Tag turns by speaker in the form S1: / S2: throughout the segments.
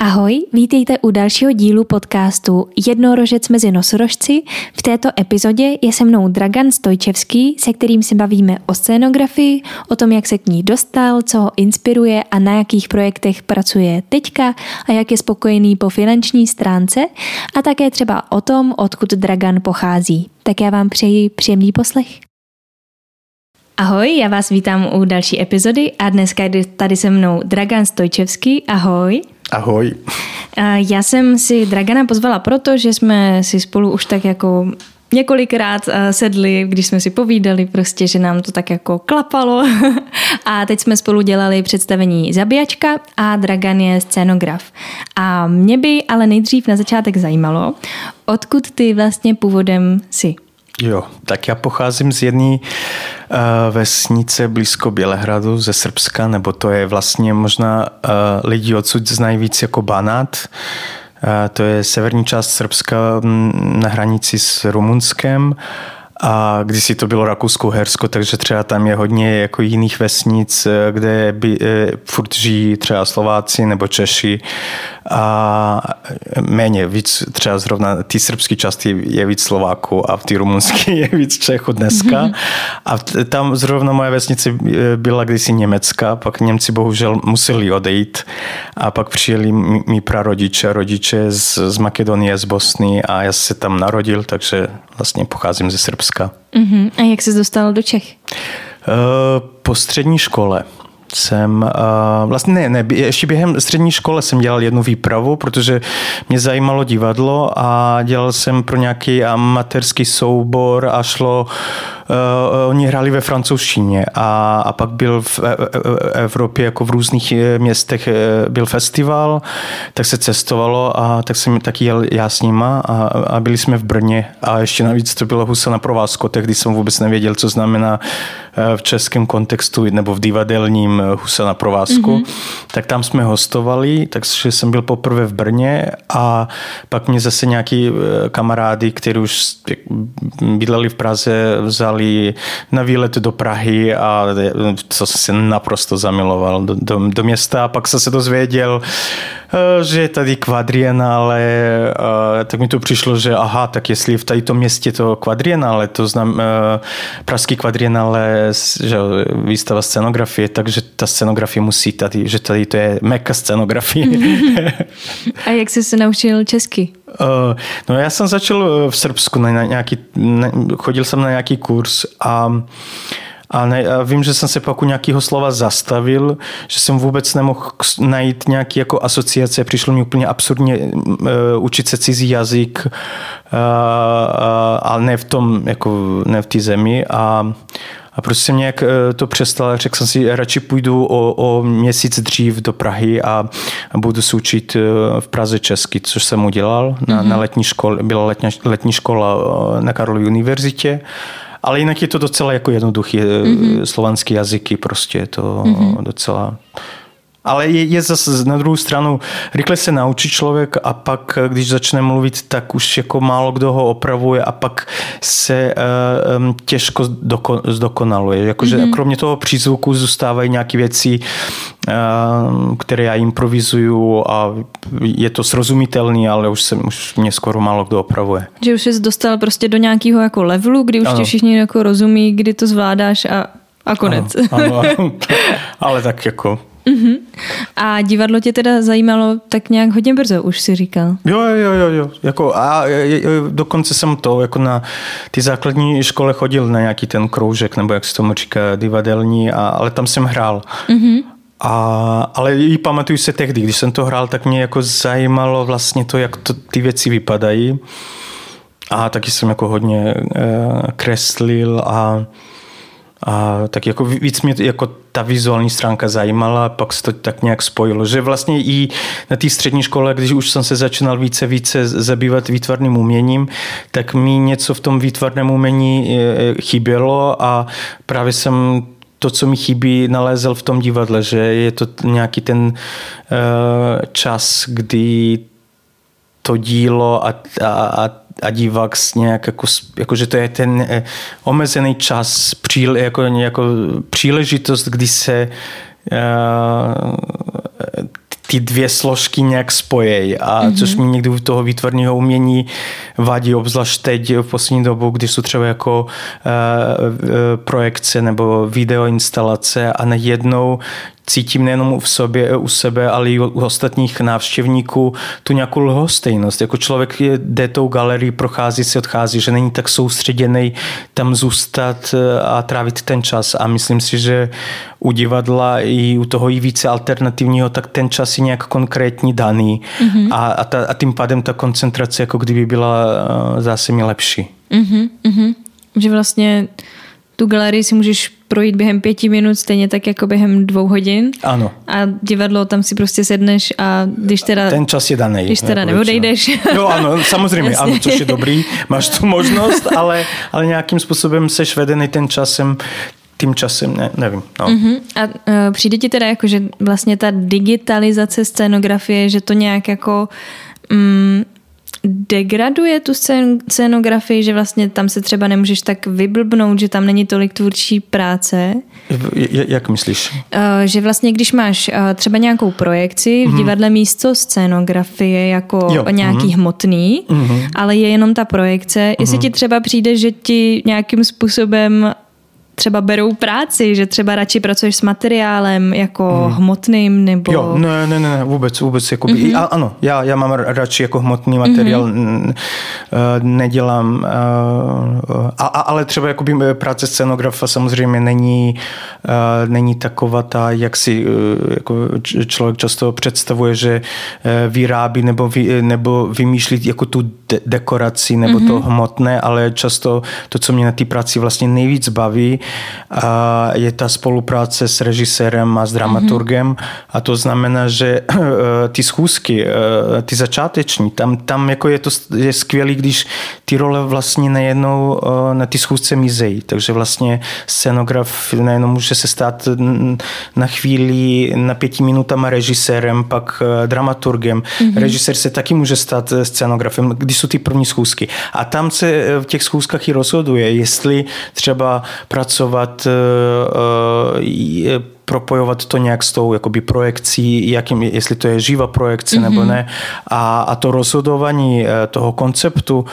S1: Ahoj, vítejte u dalšího dílu podcastu Jednorožec mezi nosorožci. V této epizodě je se mnou Dragan Stojčevský, se kterým se bavíme o scénografii, o tom, jak se k ní dostal, co ho inspiruje a na jakých projektech pracuje teďka a jak je spokojený po finanční stránce a také třeba o tom, odkud Dragan pochází. Tak já vám přeji příjemný poslech. Ahoj, já vás vítám u další epizody a dneska je tady se mnou Dragan Stojčevský. Ahoj.
S2: Ahoj.
S1: Já jsem si Dragana pozvala proto, že jsme si spolu už tak jako několikrát sedli, když jsme si povídali prostě, že nám to tak jako klapalo. A teď jsme spolu dělali představení Zabíjačka a Dragan je scénograf. A mě by ale nejdřív na začátek zajímalo, odkud ty vlastně původem jsi.
S2: Jo, tak já pocházím z jedné uh, vesnice blízko Bělehradu ze Srbska, nebo to je vlastně možná uh, lidi odsud znají víc jako Banát. Uh, to je severní část Srbska na hranici s Rumunskem. A když si to bylo Rakousko-Hersko, takže třeba tam je hodně jako jiných vesnic, kde by, e, furt žijí třeba Slováci nebo Češi a méně, víc třeba zrovna ty srbské části je víc Slováků a v ty rumunské je víc Čechů dneska. A tam zrovna moje vesnice e, byla kdysi Německa, pak Němci bohužel museli odejít a pak přijeli mi prarodiče, rodiče z, z Makedonie, z Bosny a já se tam narodil, takže vlastně pocházím ze Srbska.
S1: Uh-huh. A jak jsi dostal do Čech?
S2: Uh, po střední škole jsem, uh, vlastně ne, ne, ještě během střední škole jsem dělal jednu výpravu, protože mě zajímalo divadlo a dělal jsem pro nějaký amatérský soubor a šlo uh, oni hráli ve francouzštině a, a pak byl v e, e, e, Evropě jako v různých městech byl festival, tak se cestovalo a tak jsem taky jel já s nima a, a byli jsme v Brně a ještě navíc to bylo husa na provázku, tehdy jsem vůbec nevěděl, co znamená v českém kontextu nebo v divadelním husa na provázku, mm-hmm. tak tam jsme hostovali, takže jsem byl poprvé v Brně a pak mě zase nějaký kamarády, kteří už bydleli v Praze, vzali vzali na výlet do Prahy a co se naprosto zamiloval do, do, do města. A pak jsem se dozvěděl, že je tady kvadrienále, eh, tak mi to přišlo, že aha, tak jestli v tady tom městě to kvadrienále, to znám eh, pražský kvadrienále, že výstava scenografie, takže ta scenografie musí tady, že tady to je meka scenografie.
S1: a jak jsi se naučil česky?
S2: No já jsem začal v Srbsku, na nějaký, chodil jsem na nějaký kurz a a, ne, a vím, že jsem se pak u nějakého slova zastavil, že jsem vůbec nemohl najít nějaký jako asociace. Přišlo mi úplně absurdně uh, učit se cizí jazyk, uh, uh, ale ne v tom, jako ne v té zemi. A, a prostě jsem nějak eh, to přestal, řekl jsem si, radši půjdu o, o měsíc dřív do Prahy a, budu se učit eh, v Praze česky, což jsem udělal na, mm-hmm. na letní škole, byla letní, letní škola na Karlově univerzitě. Ale jinak je to docela jako jednoduchý mm-hmm. slovanský jazyky, prostě je to mm-hmm. docela ale je, je zase na druhou stranu, rychle se naučí člověk a pak, když začne mluvit, tak už jako málo kdo ho opravuje a pak se uh, těžko zdoko, zdokonaluje. Jakože mm-hmm. kromě toho přízvuku zůstávají nějaké věci, uh, které já improvizuju a je to srozumitelný, ale už, se, už mě skoro málo kdo opravuje.
S1: Že už jsi dostal prostě do nějakého jako levelu, kdy už ano. tě všichni jako rozumí, kdy to zvládáš a, a konec.
S2: Ano, ano, ale tak jako
S1: Uh-huh. A divadlo tě teda zajímalo tak nějak hodně brzo, už si říkal.
S2: Jo, jo, jo, jo. Jako, a dokonce jsem to, jako na ty základní škole chodil na nějaký ten kroužek, nebo jak se tomu říká, divadelní, a, ale tam jsem hrál. Uh-huh. A, ale i pamatuju se tehdy, když jsem to hrál, tak mě jako zajímalo vlastně to, jak to, ty věci vypadají. A taky jsem jako hodně uh, kreslil a a tak jako víc mě jako ta vizuální stránka zajímala, pak se to tak nějak spojilo, že vlastně i na té střední škole, když už jsem se začínal více více zabývat výtvarným uměním, tak mi něco v tom výtvarném umění e, chybělo a právě jsem to, co mi chybí, nalézel v tom divadle, že je to nějaký ten e, čas, kdy to dílo a, a, a a divák nějak jako, jako, že to je ten eh, omezený čas, příle, jako, jako příležitost, kdy se uh, ty dvě složky nějak spojejí, a mm-hmm. což mi někdy u toho výtvarného umění vadí, obzvlášť teď v poslední dobu, když jsou třeba jako uh, projekce nebo videoinstalace a najednou cítím nejenom v sobě, u sebe, ale i u ostatních návštěvníků tu nějakou lhostejnost. Jako člověk jde tou galerii, prochází se, odchází, že není tak soustředěný tam zůstat eh, a trávit ten čas. A myslím si, že u divadla i u toho i více alternativního, tak ten čas je nějak konkrétní daný mm-hmm. a, a, ta, a tím pádem ta koncentrace jako kdyby byla eh, zase mi lepší.
S1: Mm-hmm, mm-hmm. Že vlastně tu galerii si můžeš projít během pěti minut, stejně tak jako během dvou hodin.
S2: Ano.
S1: A divadlo tam si prostě sedneš a když teda...
S2: Ten čas je daný.
S1: Když teda neodejdeš.
S2: Jo, ano, samozřejmě, ano, což je dobrý, máš tu možnost, ale, ale nějakým způsobem seš vedený ten časem, tím časem, ne, nevím. No.
S1: Uh-huh. A uh, přijde ti teda jako, že vlastně ta digitalizace scénografie, že to nějak jako um, degraduje tu scén, scénografii, že vlastně tam se třeba nemůžeš tak vyblbnout, že tam není tolik tvůrčí práce.
S2: Jak myslíš?
S1: Uh, že vlastně, když máš uh, třeba nějakou projekci v mm. divadle místo scénografie jako jo. nějaký mm. hmotný, mm. ale je jenom ta projekce, jestli ti třeba přijde, že ti nějakým způsobem třeba berou práci, že třeba radši pracuješ s materiálem jako hmm. hmotným nebo...
S2: Jo, ne, ne, ne, vůbec, vůbec. Jakoby, mm-hmm. a, ano, já, já mám radši jako hmotný materiál, mm-hmm. nedělám, a, a, ale třeba jakoby práce scenografa samozřejmě není, není taková ta, jak si jako člověk často představuje, že vyrábí nebo, vy, nebo vymýšlí jako tu de- dekoraci nebo mm-hmm. to mhm. hmotné, ale často to, co mě na té práci vlastně nejvíc baví, je ta spolupráce s režisérem a s dramaturgem mm-hmm. a to znamená, že eh, ty schůzky, eh, ty začáteční, tam, tam jako je to je skvělý, když ty role vlastně najednou eh, na ty schůzce mizejí, takže vlastně scenograf najednou může se stát na chvíli na pěti minutama režisérem, pak dramaturgem. Mm-hmm. Režisér se taky může stát scenografem, když jsou ty první schůzky. A tam se v těch schůzkách i rozhoduje, jestli třeba pracuje pracovat, eh, eh, propojovat to nějak s tou jakoby projekcí, jakým, jestli to je živá projekce mm-hmm. nebo mhm. ne. A, a to rozhodování eh, toho konceptu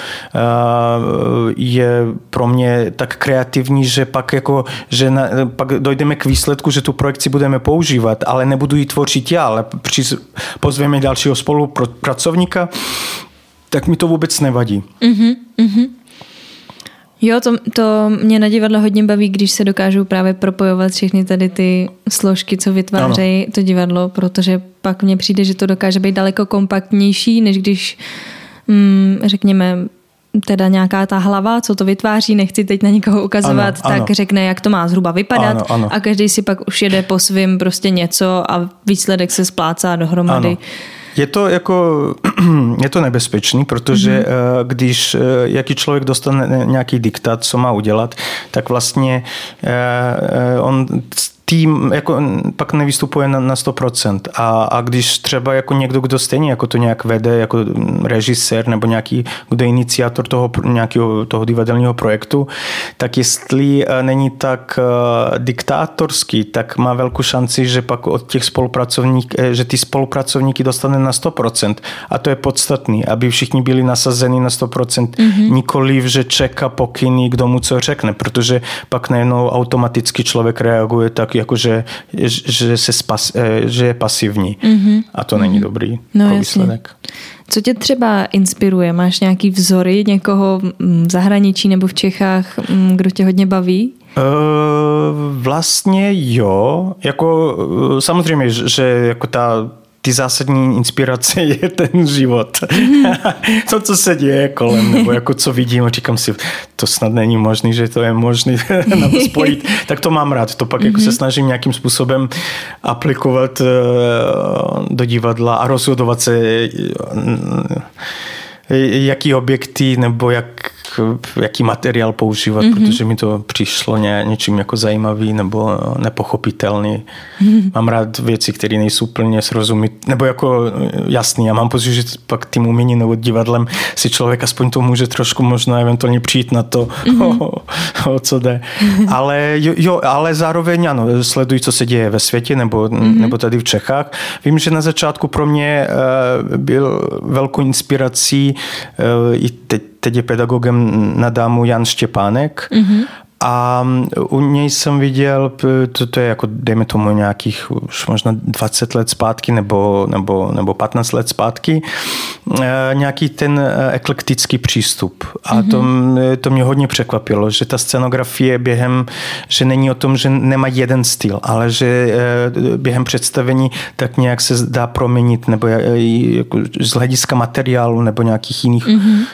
S2: je pro mě tak kreativní, že pak, jako, že na, pak dojdeme k výsledku, že tu projekci budeme používat, ale nebudu ji tvořit já, ale přiz, pozveme dalšího spolupracovníka, tak mi to vůbec nevadí. Mm-hmm.
S1: Jo, to, to mě na divadle hodně baví, když se dokážou právě propojovat všechny tady ty složky, co vytvářejí to divadlo, protože pak mně přijde, že to dokáže být daleko kompaktnější, než když, mm, řekněme, teda nějaká ta hlava, co to vytváří, nechci teď na nikoho ukazovat, ano, tak ano. řekne, jak to má zhruba vypadat ano, ano. a každý si pak už jede po svým prostě něco a výsledek se splácá dohromady. Ano.
S2: Je to jako, je to nebezpečný, protože mm-hmm. když eh, jaký člověk dostane nějaký diktát, co má udělat, tak vlastně eh, on tým jako pak nevystupuje na, na 100%. A, a když třeba jako někdo, kdo stejně jako to nějak vede, jako režisér nebo nějaký, kdo je iniciátor toho nějakého toho divadelního projektu, tak jestli eh, není tak uh, diktátorský, tak má velkou šanci, že pak od těch spolupracovník, eh, že ty spolupracovníky dostane na 100%. A to je podstatný, aby všichni byli nasazeni na 100%, mm-hmm. nikoliv, že čeká pokyny, kdo mu co řekne, protože pak najednou automaticky člověk reaguje tak, jako že, že, se spas, eh, že je pasivní. Mm-hmm. A to není mhm. dobrý no, pro výsledek.
S1: Co tě třeba inspiruje? Máš nějaký vzory někoho v zahraničí nebo v Čechách, kdo tě hodně baví? Uh,
S2: vlastně jo, jako samozřejmě, že jako ta ty zásadní inspirace je ten život. to, co se děje kolem, nebo jako co vidím, říkám si, to snad není možné, že to je možné na to spojit, tak to mám rád. To pak jako se mhm. snažím nějakým způsobem aplikovat eh, do divadla a rozhodovat se, eh, jaký objekty nebo jak jaký materiál používat, mm-hmm. protože mi to přišlo ně, něčím jako zajímavý nebo nepochopitelný. Mm-hmm. Mám rád věci, které nejsou úplně srozumit, nebo jako jasný. Já mám pocit, že pak tím umění nebo divadlem si člověk aspoň to může trošku možná eventuálně přijít na to, mm-hmm. o, o co jde. Mm-hmm. Ale jo, jo, ale zároveň ano, sleduji, co se děje ve světě nebo, mm-hmm. nebo tady v Čechách. Vím, že na začátku pro mě uh, byl velkou inspirací uh, i teď, teď je pedagogem na dámu Jan Štěpánek mm-hmm. A u něj jsem viděl, to, to je jako, dejme tomu nějakých už možná 20 let zpátky nebo, nebo, nebo 15 let zpátky, eh, nějaký ten eh, eklektický přístup. A mm-hmm. to, to mě hodně překvapilo, že ta scenografie během, že není o tom, že nemá jeden styl, ale že během představení tak nějak se dá proměnit nebo jako z hlediska materiálu nebo nějakých jiných mm-hmm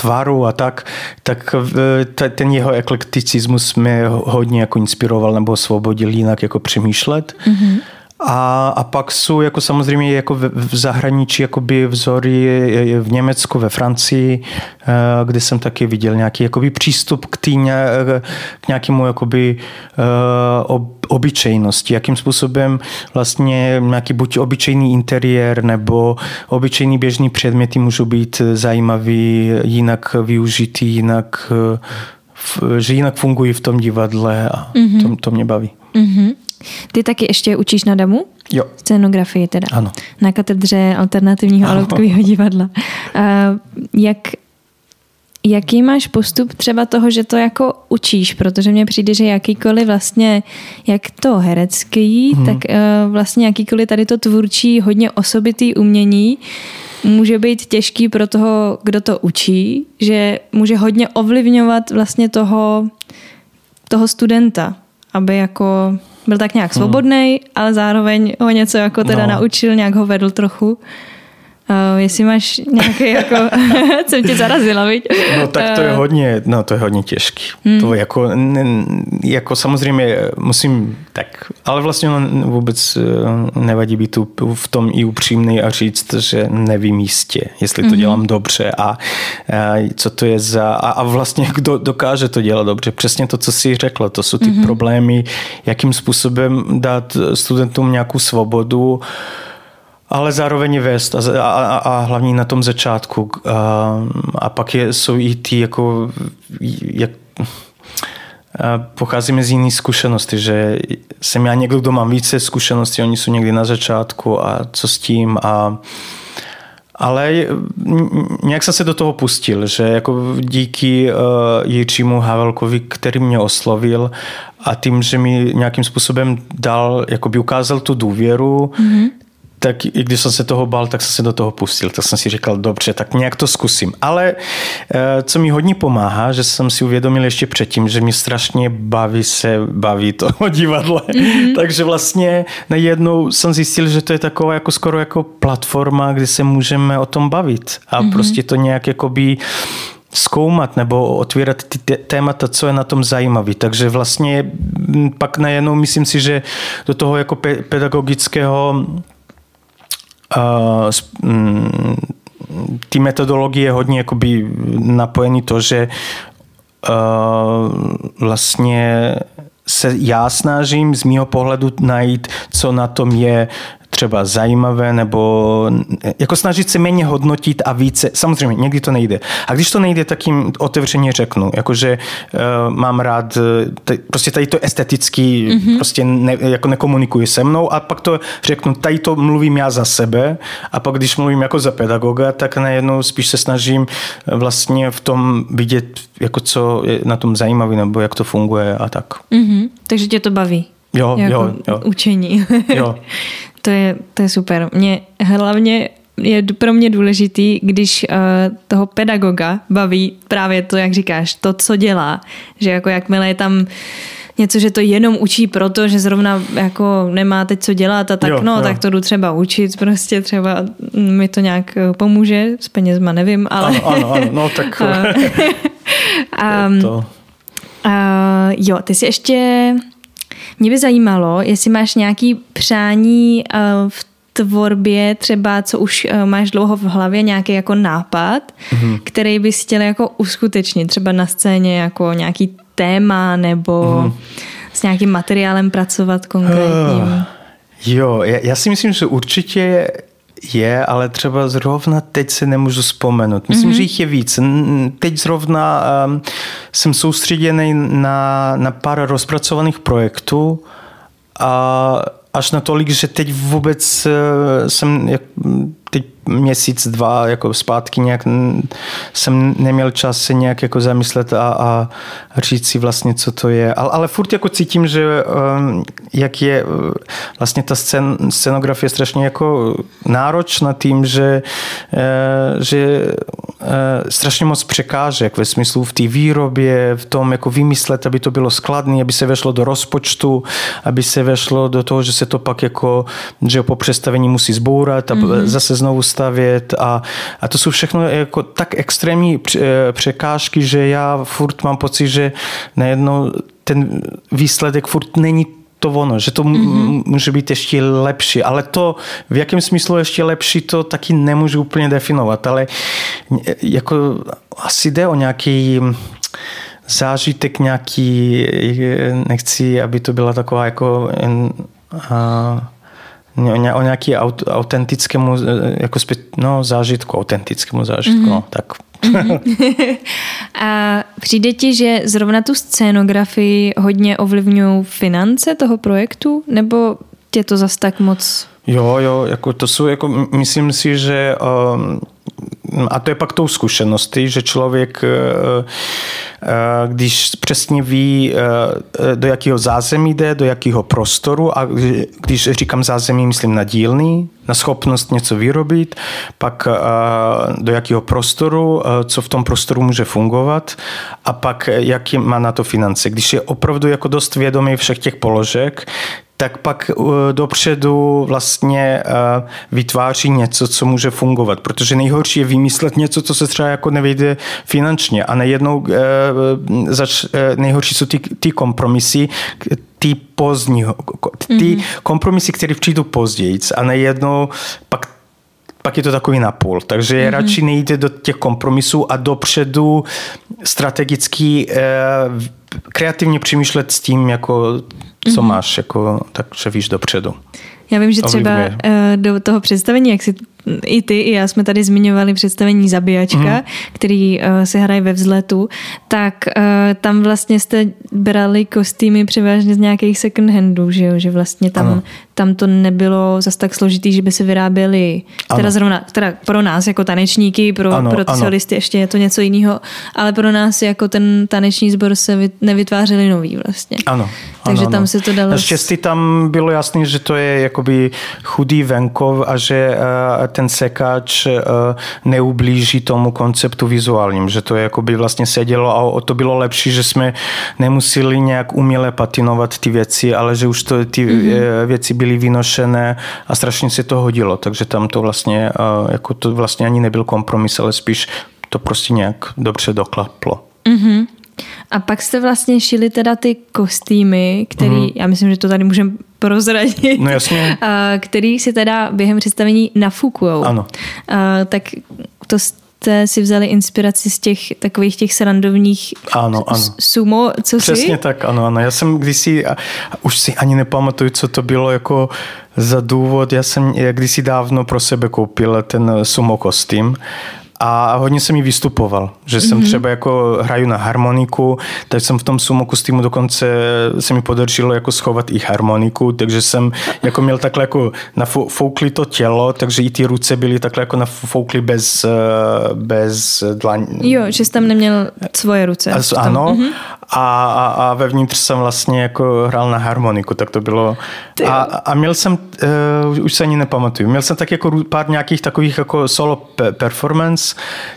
S2: tvaru a tak, tak ten jeho eklekticismus mě hodně jako inspiroval nebo osvobodil jinak jako přemýšlet. Mm-hmm. A, a pak jsou jako samozřejmě jako v, v zahraničí jakoby vzory v Německu, ve Francii, eh, kde jsem taky viděl nějaký jakoby přístup k, tý, k nějakému jakoby eh, obyčejnosti, jakým způsobem vlastně nějaký buď obyčejný interiér nebo obyčejný běžný předměty můžou být zajímavý, jinak využitý, jinak eh, že jinak fungují v tom divadle a mm-hmm. to, to mě baví.
S1: Mm-hmm. Ty taky ještě učíš na DAMu?
S2: Jo.
S1: Scénografii teda.
S2: Ano.
S1: Na katedře alternativního a loutkového divadla. A jak, jaký máš postup třeba toho, že to jako učíš? Protože mně přijde, že jakýkoliv vlastně, jak to herecký, hmm. tak uh, vlastně jakýkoliv tady to tvůrčí, hodně osobitý umění, může být těžký pro toho, kdo to učí, že může hodně ovlivňovat vlastně toho, toho studenta, aby jako byl tak nějak hmm. svobodný, ale zároveň ho něco jako teda no. naučil, nějak ho vedl trochu. Uh, jestli máš nějaký jako, jsem tě zarazila, viď?
S2: No tak to je eh, hodně, no to je hodně těžký. Hmm. To jako, ne, jako samozřejmě musím, tak, ale vlastně vůbec eh, nevadí být tu, v tom i upřímný a říct, že nevím jistě, jestli to hmm. dělám dobře a, a co to je za, a, a vlastně kdo dokáže to dělat dobře. Přesně to, co jsi řekla, to jsou ty hmm. problémy, jakým způsobem dát studentům nějakou svobodu, ale zároveň vést a, a, a hlavně na tom začátku. A, a pak je, jsou i ty jako, jak, pocházíme z jiných zkušeností, že jsem já někdo, kdo mám více zkušeností, oni jsou někdy na začátku a co s tím a ale nějak jsem se do toho pustil, že jako díky uh, Jiřímu Havelkovi, který mě oslovil a tím, že mi nějakým způsobem dal, jako by ukázal tu důvěru, mm-hmm tak i když jsem se toho bál, tak jsem se do toho pustil. Tak jsem si říkal, dobře, tak nějak to zkusím. Ale eh, co mi hodně pomáhá, že jsem si uvědomil ještě předtím, že mi strašně baví se baví to divadle. Mm-hmm. Takže vlastně najednou jsem zjistil, že to je taková jako skoro jako platforma, kde se můžeme o tom bavit. A mm-hmm. prostě to nějak jakoby zkoumat nebo otvírat ty témata, co je na tom zajímavé. Takže vlastně pak najednou myslím si, že do toho jako pedagogického Mm, ty metodologie je hodně jakoby napojený to, že vlastně se já snažím z mého pohledu najít, co na tom je třeba zajímavé nebo jako snažit se méně hodnotit a více. Samozřejmě, někdy to nejde. A když to nejde, tak jim otevřeně řeknu, jakože uh, mám rád, t- prostě tady to estetický, mm-hmm. prostě ne, jako nekomunikuje se mnou a pak to řeknu, tady to mluvím já za sebe a pak když mluvím jako za pedagoga, tak najednou spíš se snažím vlastně v tom vidět, jako co je na tom zajímavé nebo jak to funguje a tak.
S1: Mm-hmm. Takže tě to baví?
S2: Jo, jako jo, jo.
S1: Učení.
S2: jo.
S1: To je, to je super. Mě hlavně je pro mě důležitý, když uh, toho pedagoga baví právě to, jak říkáš, to, co dělá. Že jako jakmile je tam něco, že to jenom učí proto, že zrovna jako nemá teď co dělat a tak jo, no, jo. tak to jdu třeba učit, prostě třeba mi to nějak eh, pomůže, s penězma nevím, ale...
S2: Ano, ano, ano no tak...
S1: um, to... Uh, jo, ty si ještě mě by zajímalo, jestli máš nějaký přání uh, v tvorbě třeba, co už eh, máš dlouho v hlavě, nějaký jako nápad, mm-hmm. který bys chtěl jako uskutečnit, třeba na scéně jako nějaký téma nebo mm-hmm. s nějakým materiálem pracovat konkrétním? Uh,
S2: jo, já, já si myslím, že určitě je, ale třeba zrovna teď si nemůžu vzpomenout. Myslím, mm-hmm. že jich je víc. Teď zrovna um, jsem soustředěný na, na pár rozpracovaných projektů a až natolik, že teď vůbec uh, jsem jak, teď měsíc, dva jako zpátky nějak jsem neměl čas se nějak jako zamyslet a, a říct si vlastně, co to je. Ale, ale furt jako cítím, že um, jak je uh, vlastně ta scén, scenografie strašně jako náročná tím, že, uh, že uh, strašně moc překážek ve smyslu v té výrobě, v tom jako vymyslet, aby to bylo skladné, aby se vešlo do rozpočtu, aby se vešlo do toho, že se to pak jako, že po představení musí zbourat a mm-hmm. zase znovu stavět a, a to jsou všechno jako tak extrémní eh, překážky, že já furt mám pocit, že najednou ten výsledek furt není to ono, že to mm-hmm. může být ještě lepší, ale to, v jakém smyslu ještě lepší, to taky nemůžu úplně definovat, ale jako asi jde o nějaký zážitek nějaký, nechci, aby to byla taková jako a, o nějaký aut, autentickému jako spe, no, zážitku, autentickému zážitku, mm-hmm. no, tak.
S1: A přijde ti, že zrovna tu scénografii hodně ovlivňují finance toho projektu, nebo tě to zas tak moc
S2: Jo, jo, jako to jsou, jako myslím si, že um, a to je pak tou zkušeností, že člověk, uh, uh, když přesně ví, uh, do jakého zázemí jde, do jakého prostoru, a když říkám zázemí, myslím na dílny, na schopnost něco vyrobit, pak do jakého prostoru, co v tom prostoru může fungovat a pak jaký má na to finance. Když je opravdu jako dost vědomý všech těch položek, tak pak uh, dopředu vlastně uh, vytváří něco, co může fungovat. Protože nejhorší je vymyslet něco, co se třeba jako nevyjde finančně. A nejednou uh, zač, nejhorší jsou ty, ty kompromisy, ty pozdní, ty mm-hmm. kompromisy, které přijdou později a nejednou pak pak je to takový napůl. Takže mm-hmm. radši nejde do těch kompromisů a dopředu strategicky eh, kreativně přemýšlet s tím, jako co mm-hmm. máš, jako, takže víš dopředu.
S1: Já vím, že třeba uh, do toho představení, jak si i ty, i já jsme tady zmiňovali představení Zabíjačka, mm. který uh, se hraje ve vzletu, tak uh, tam vlastně jste brali kostýmy převážně z nějakých second handů, že jo? že vlastně tam, tam to nebylo zas tak složitý, že by se vyráběli, ano. teda zrovna teda pro nás jako tanečníky, pro, ano, pro ty solisty ještě je to něco jiného, ale pro nás jako ten taneční sbor se nevytvářeli nový vlastně.
S2: Ano.
S1: Takže
S2: ano,
S1: tam ano. se to dalo...
S2: Naštěstí tam bylo jasné, že to je jakoby chudý venkov a že uh, ten sekač uh, neublíží tomu konceptu vizuálním, že to jakoby vlastně sedělo a o to bylo lepší, že jsme nemuseli nějak uměle patinovat ty věci, ale že už to, ty mm-hmm. věci byly vynošené a strašně se to hodilo, takže tam to vlastně, uh, jako to vlastně ani nebyl kompromis, ale spíš to prostě nějak dobře doklaplo.
S1: Mm-hmm. A pak jste vlastně šili teda ty kostýmy, který, mm. já myslím, že to tady můžeme prozradit,
S2: no jasně.
S1: který si teda během představení nafukujou.
S2: Ano.
S1: A, tak to jste si vzali inspiraci z těch takových těch srandovních
S2: ano, ano.
S1: sumo, co
S2: Přesně si? tak, ano, ano. Já jsem kdysi, už si ani nepamatuju, co to bylo jako za důvod, já jsem kdysi dávno pro sebe koupil ten sumo kostým a hodně jsem jí vystupoval, že mm-hmm. jsem mhm. třeba jako hraju na harmoniku, tak jsem v tom sumo kostýmu dokonce se mi podařilo jako schovat i harmoniku, takže jsem jako měl takhle jako nafoukli to tělo, takže i ty ruce byly takhle jako nafoukli bez, eh, bez dlaň.
S1: Jo, že jsi tam neměl svoje ruce.
S2: A, ano, mm-hmm. a, a, a vevnitř jsem vlastně jako hrál na harmoniku, tak to bylo. A, a měl jsem, uh, už se ani nepamatuju, měl jsem tak jako pár nějakých takových jako solo performance,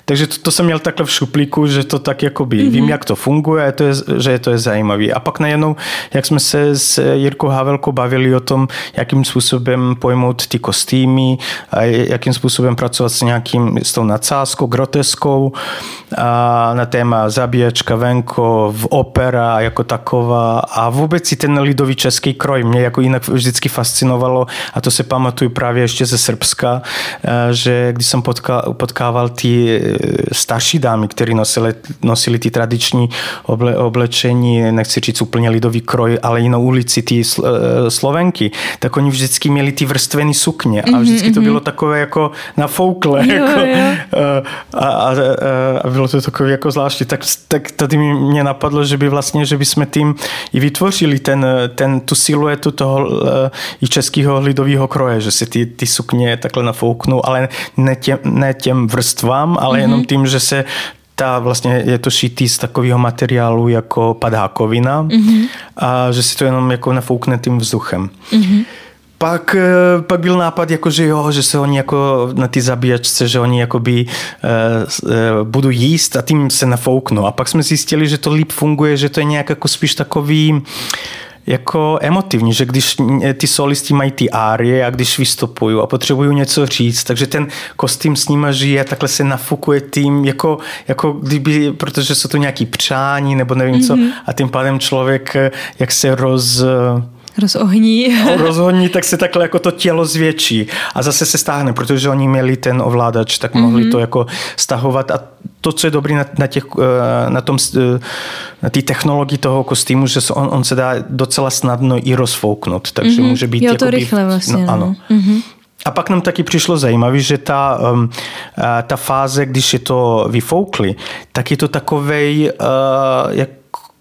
S2: takže to, to jsem měl takhle v šuplíku, že to tak jako by, mm-hmm. vím, jak to funguje, to je, že to je zajímavý. A pak najednou, jak jsme se s Jirkou Havelkou bavili o tom, jakým způsobem pojmout ty kostýmy, a jakým způsobem pracovat s nějakým, s tou nadsázkou, groteskou, a na téma zabíjačka venko v opera jako taková a vůbec i ten lidový český kroj mě jako jinak vždycky fascinovalo a to se pamatuju právě ještě ze Srbska, eh, že když jsem potká, potkával ty eh, starší dámy, které nosili, nosili ty tradiční oble, oblečení, nechci říct úplně lidový kroj, ale i na ulici ty Slovenky, tak oni vždycky měli ty vrstvený sukně a mhm, vždycky to mhm. bylo takové jako nafoukle. Jo, jako, jo. A, a, a bylo to takové jako zvláštní. Tak, tak tady mě napadlo, že by vlastně, že bychom tím i vytvořili ten, ten, tu siluetu toho i českého lidového kroje, že si ty, ty sukně takhle nafouknou, ale ne těm, ne těm vrstvám, ale mm-hmm. jenom tím, že se ta vlastně je to šitý z takového materiálu jako padhákovina mm-hmm. a že si to jenom jako nafoukne tím vzduchem. Mm-hmm pak, eh, pak byl nápad, jako, že jo, že se oni jako na ty zabíjačce, že oni jakoby uh, uh, budou jíst a tím se nafouknou. A pak jsme zjistili, že to líp funguje, že to je nějak jako spíš takový jako emotivní, že když ty solisti mají ty árie a když vystupují a potřebují něco říct, takže ten kostým s nima žije, takhle se nafukuje tím, jako, jako kdyby, protože jsou to nějaký přání nebo nevím mm-hmm. co mhm. a tím pádem člověk jak se roz
S1: rozohní.
S2: rozohní, tak se takhle jako to tělo zvětší a zase se stáhne, protože oni měli ten ovládač, tak mohli mm-hmm. to jako stahovat a to, co je dobrý na, na, těch, eh, na tom, eh, na té technologii toho kostýmu, že on, on se dá docela snadno i rozfouknout, takže mm-hmm. může být
S1: jo, to rychle vlastně.
S2: No, ano. Mm-hmm. A pak nám taky přišlo zajímavé, že ta, um, ta fáze, když je to vyfoukli, tak je to takovej, jak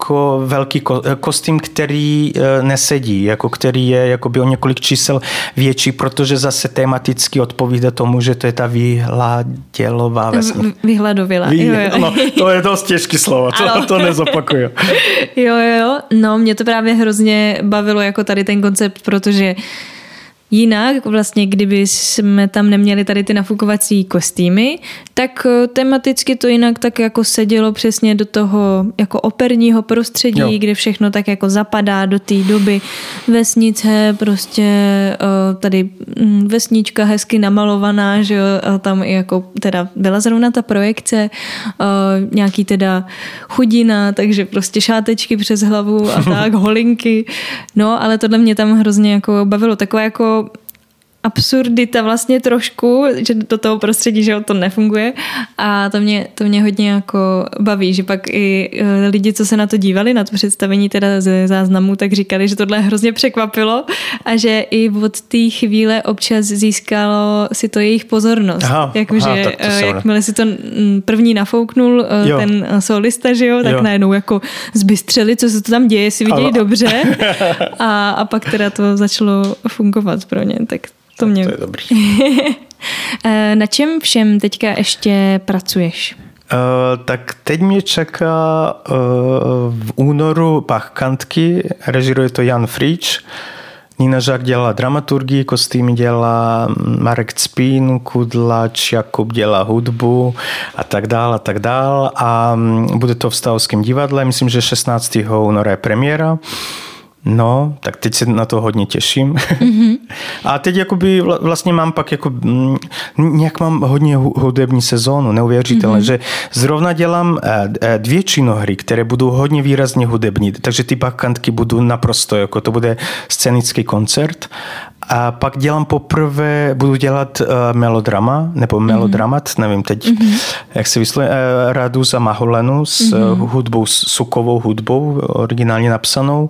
S2: jako velký kostým, který eh, nesedí, jako který je jakoby o několik čísel větší, protože zase tematicky odpovídá tomu, že to je ta vyhladělová vesmír.
S1: Vyhladovělá. Vy, jo,
S2: jo. No, to je dost těžké slovo, to, to nezopakuju.
S1: jo, jo, no mě to právě hrozně bavilo jako tady ten koncept, protože uh, Jinak vlastně, kdyby jsme tam neměli tady ty nafukovací kostýmy, tak eh, tematicky to jinak tak jako sedělo přesně do toho jako operního prostředí, jo. kde všechno tak jako zapadá do té doby. Vesnice, prostě eh, tady mm, vesnička hezky namalovaná, že jo, a tam i jako teda byla zrovna ta projekce, eh, nějaký teda chudina, takže prostě šátečky přes hlavu a tak, holinky. No, ale tohle mě tam hrozně jako bavilo. Takové jako absurdita vlastně trošku, že do toho prostředí, že to nefunguje a to mě, to mě hodně jako baví, že pak i e, lidi, co se na to dívali, na to představení teda ze záznamu, tak říkali, že tohle hrozně překvapilo a že i od té chvíle občas získalo si to jejich pozornost. Jakože e, jakmile si to první nafouknul e, jo. ten solista, že jo, tak jo. najednou jako zbystřeli, co se to tam děje, si viděli Ale... dobře a, a pak teda to začalo fungovat pro ně, tak to, mě...
S2: to je dobrý.
S1: Eh, na čem všem teďka ještě pracuješ?
S2: Uh, tak teď mě čeká uh, v únoru Pachkantky, režiruje to Jan Frič. Nina Žák dělá dramaturgii, kostýmy dělá Marek Cpín, Kudlač, Jakub dělá hudbu a tak dál a tak dál. A mm, bude to v Stavském divadle, myslím, že 16. února je premiéra. No, tak teď se na to hodně těším. Mm-hmm. A teď jakoby vlastně mám pak jako, mm, nějak mám hodně hudební sezónu, neuvěřitelné, mm-hmm. že zrovna dělám eh, eh, dvě činohry, které budou hodně výrazně hudební, takže ty bakantky budou naprosto, jako to bude scénický koncert. A pak dělám poprvé, budu dělat uh, melodrama, nebo mm-hmm. melodramat, nevím teď, mm-hmm. jak se vyslovuje, uh, Radu za Maholenu s mm-hmm. uh, hudbou, s sukovou hudbou, originálně napsanou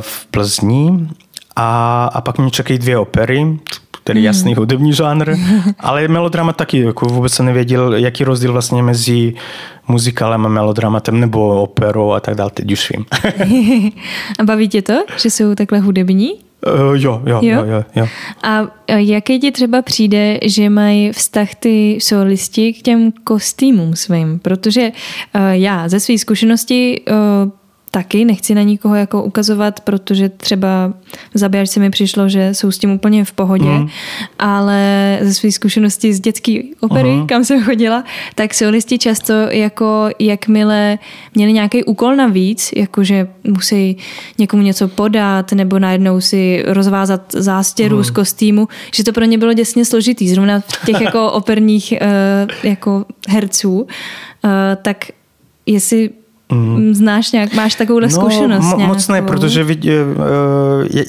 S2: v Plzni a, a pak mě čekají dvě opery, který je jasný hudební žánr, ale melodrama taky, jako vůbec jsem nevěděl, jaký rozdíl vlastně mezi muzikálem a melodramatem nebo operou a tak dále, teď už vím.
S1: a baví tě to, že jsou takhle hudební?
S2: Uh, jo, jo, jo, jo, jo.
S1: A jaké ti třeba přijde, že mají vztah ty solisti k těm kostýmům svým? Protože uh, já ze své zkušenosti uh, taky, nechci na nikoho jako ukazovat, protože třeba v zabíjačce mi přišlo, že jsou s tím úplně v pohodě, mm. ale ze své zkušenosti z dětské opery, uh-huh. kam jsem chodila, tak solisti často jako jakmile měli nějaký úkol navíc, jakože musí někomu něco podat nebo najednou si rozvázat zástěru uh-huh. z kostýmu, že to pro ně bylo děsně složitý, zrovna v těch jako operních uh, jako herců, uh, tak jestli Mm. Znáš nějak, máš takovouhle
S2: no,
S1: zkušenost?
S2: Mo- moc ne, protože vidě, uh,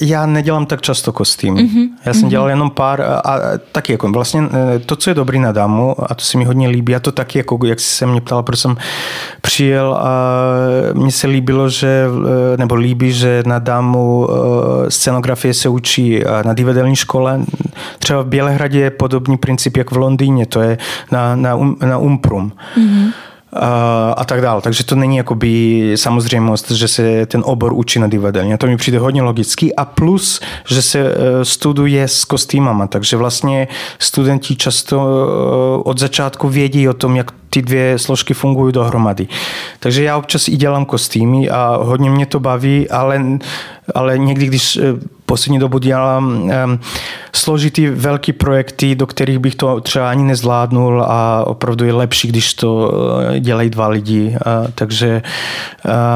S2: já nedělám tak často kostým. Mm-hmm. Já jsem mm-hmm. dělal jenom pár a, a taky jako vlastně to, co je dobrý na dámu a to se mi hodně líbí a to taky jako, jak jsi se mě ptala, proč jsem přijel a mně se líbilo, že, nebo líbí, že na dámu scenografie se učí na divadelní škole. Třeba v Bělehradě je podobný princip, jak v Londýně, to je na, na, um, na Umprum. Mm-hmm a tak dále. Takže to není jakoby samozřejmost, že se ten obor učí na divadelně. To mi přijde hodně logický. A plus, že se e, studuje s kostýmama, takže vlastně studenti často e, od začátku vědí o tom, jak ty dvě složky fungují dohromady. Takže já občas i dělám kostýmy a hodně mě to baví, ale, ale někdy, když e, poslední dobu dělám um, složitý velký projekty, do kterých bych to třeba ani nezvládnul a opravdu je lepší, když to eh, dělají dva lidi. Uh, takže,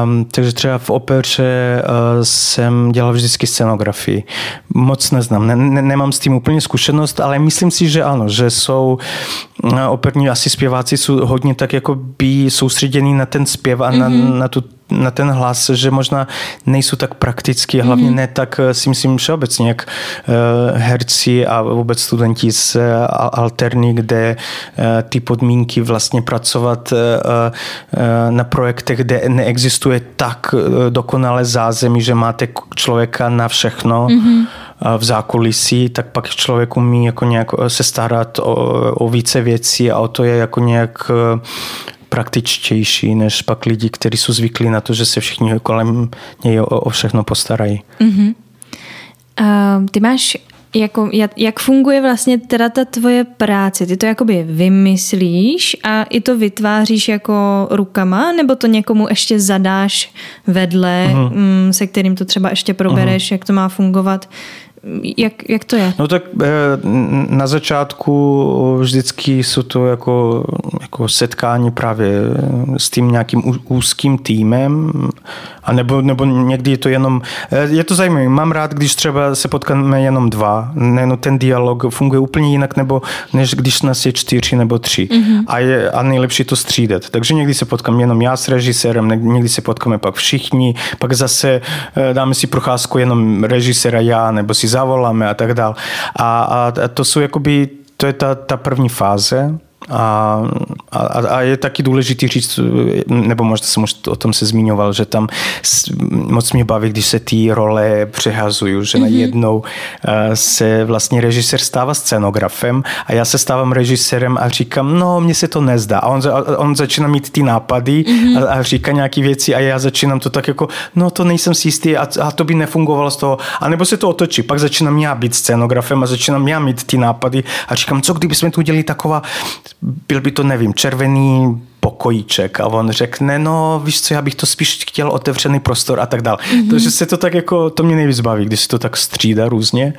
S2: um, takže třeba v opeře uh, jsem dělal vždycky scenografii. Moc neznám, ne, ne, nemám s tím úplně zkušenost, ale myslím si, že ano, že jsou operní asi zpěváci jsou hodně tak jako by soustředění na ten zpěv a na, mm-hmm. na tu na ten hlas, že možná nejsou tak praktický, hlavně mm-hmm. ne tak eh, si myslím všeobecně, jak uh, herci a vůbec studenti z uh, alterní, kde ty podmínky vlastně pracovat na projektech, kde neexistuje tak dokonale zázemí, že máte člověka na všechno, mm-hmm v zákulisí, tak pak člověk umí jako nějak se starat o, o více věcí a o to je jako nějak praktičtější než pak lidi, kteří jsou zvyklí na to, že se všichni kolem něj o, o všechno postarají.
S1: Mm-hmm. Uh, ty máš jako, jak, jak funguje vlastně teda ta tvoje práce? Ty to jakoby vymyslíš a i to vytváříš jako rukama, nebo to někomu ještě zadáš vedle, uh-huh. se kterým to třeba ještě probereš, uh-huh. jak to má fungovat? Jak, jak to je?
S2: No tak eh, na začátku vždycky jsou to jako, jako setkání právě s tím nějakým úzkým týmem, a nebo, nebo někdy je to jenom, eh, je to zajímavé, mám rád, když třeba se potkáme jenom dva, ne, no ten dialog funguje úplně jinak, nebo než když nás je čtyři nebo tři. Mm-hmm. A, je, a nejlepší to střídat. Takže někdy se potkám jenom já s režisérem, někdy se potkáme pak všichni, pak zase eh, dáme si procházku jenom režiséra já, nebo si zavoláme a tak dále. A, a to jsou jakoby, to je ta, ta první fáze, a, a, a je taky důležitý říct, nebo možná jsem už o tom se zmiňoval, že tam moc mě baví, když se ty role přehazují, že mm-hmm. najednou eh, se vlastně režisér stává scenografem a já se stávám režisérem a říkám, no, mně se to nezdá. A on, on začíná mít ty nápady mm-hmm. a, a říká nějaké věci a já začínám to tak jako, no to nejsem si jistý a, a to by nefungovalo z toho. A nebo se to otočí, pak začínám já být scenografem a začínám já mít ty nápady a říkám, co kdybychom tu udělali taková byl by to, nevím, červený pokojíček a on řekne, no víš co, já bych to spíš chtěl otevřený prostor a tak dále. Mm-hmm. Takže se to tak jako, to mě nejvíc baví, když se to tak střídá různě.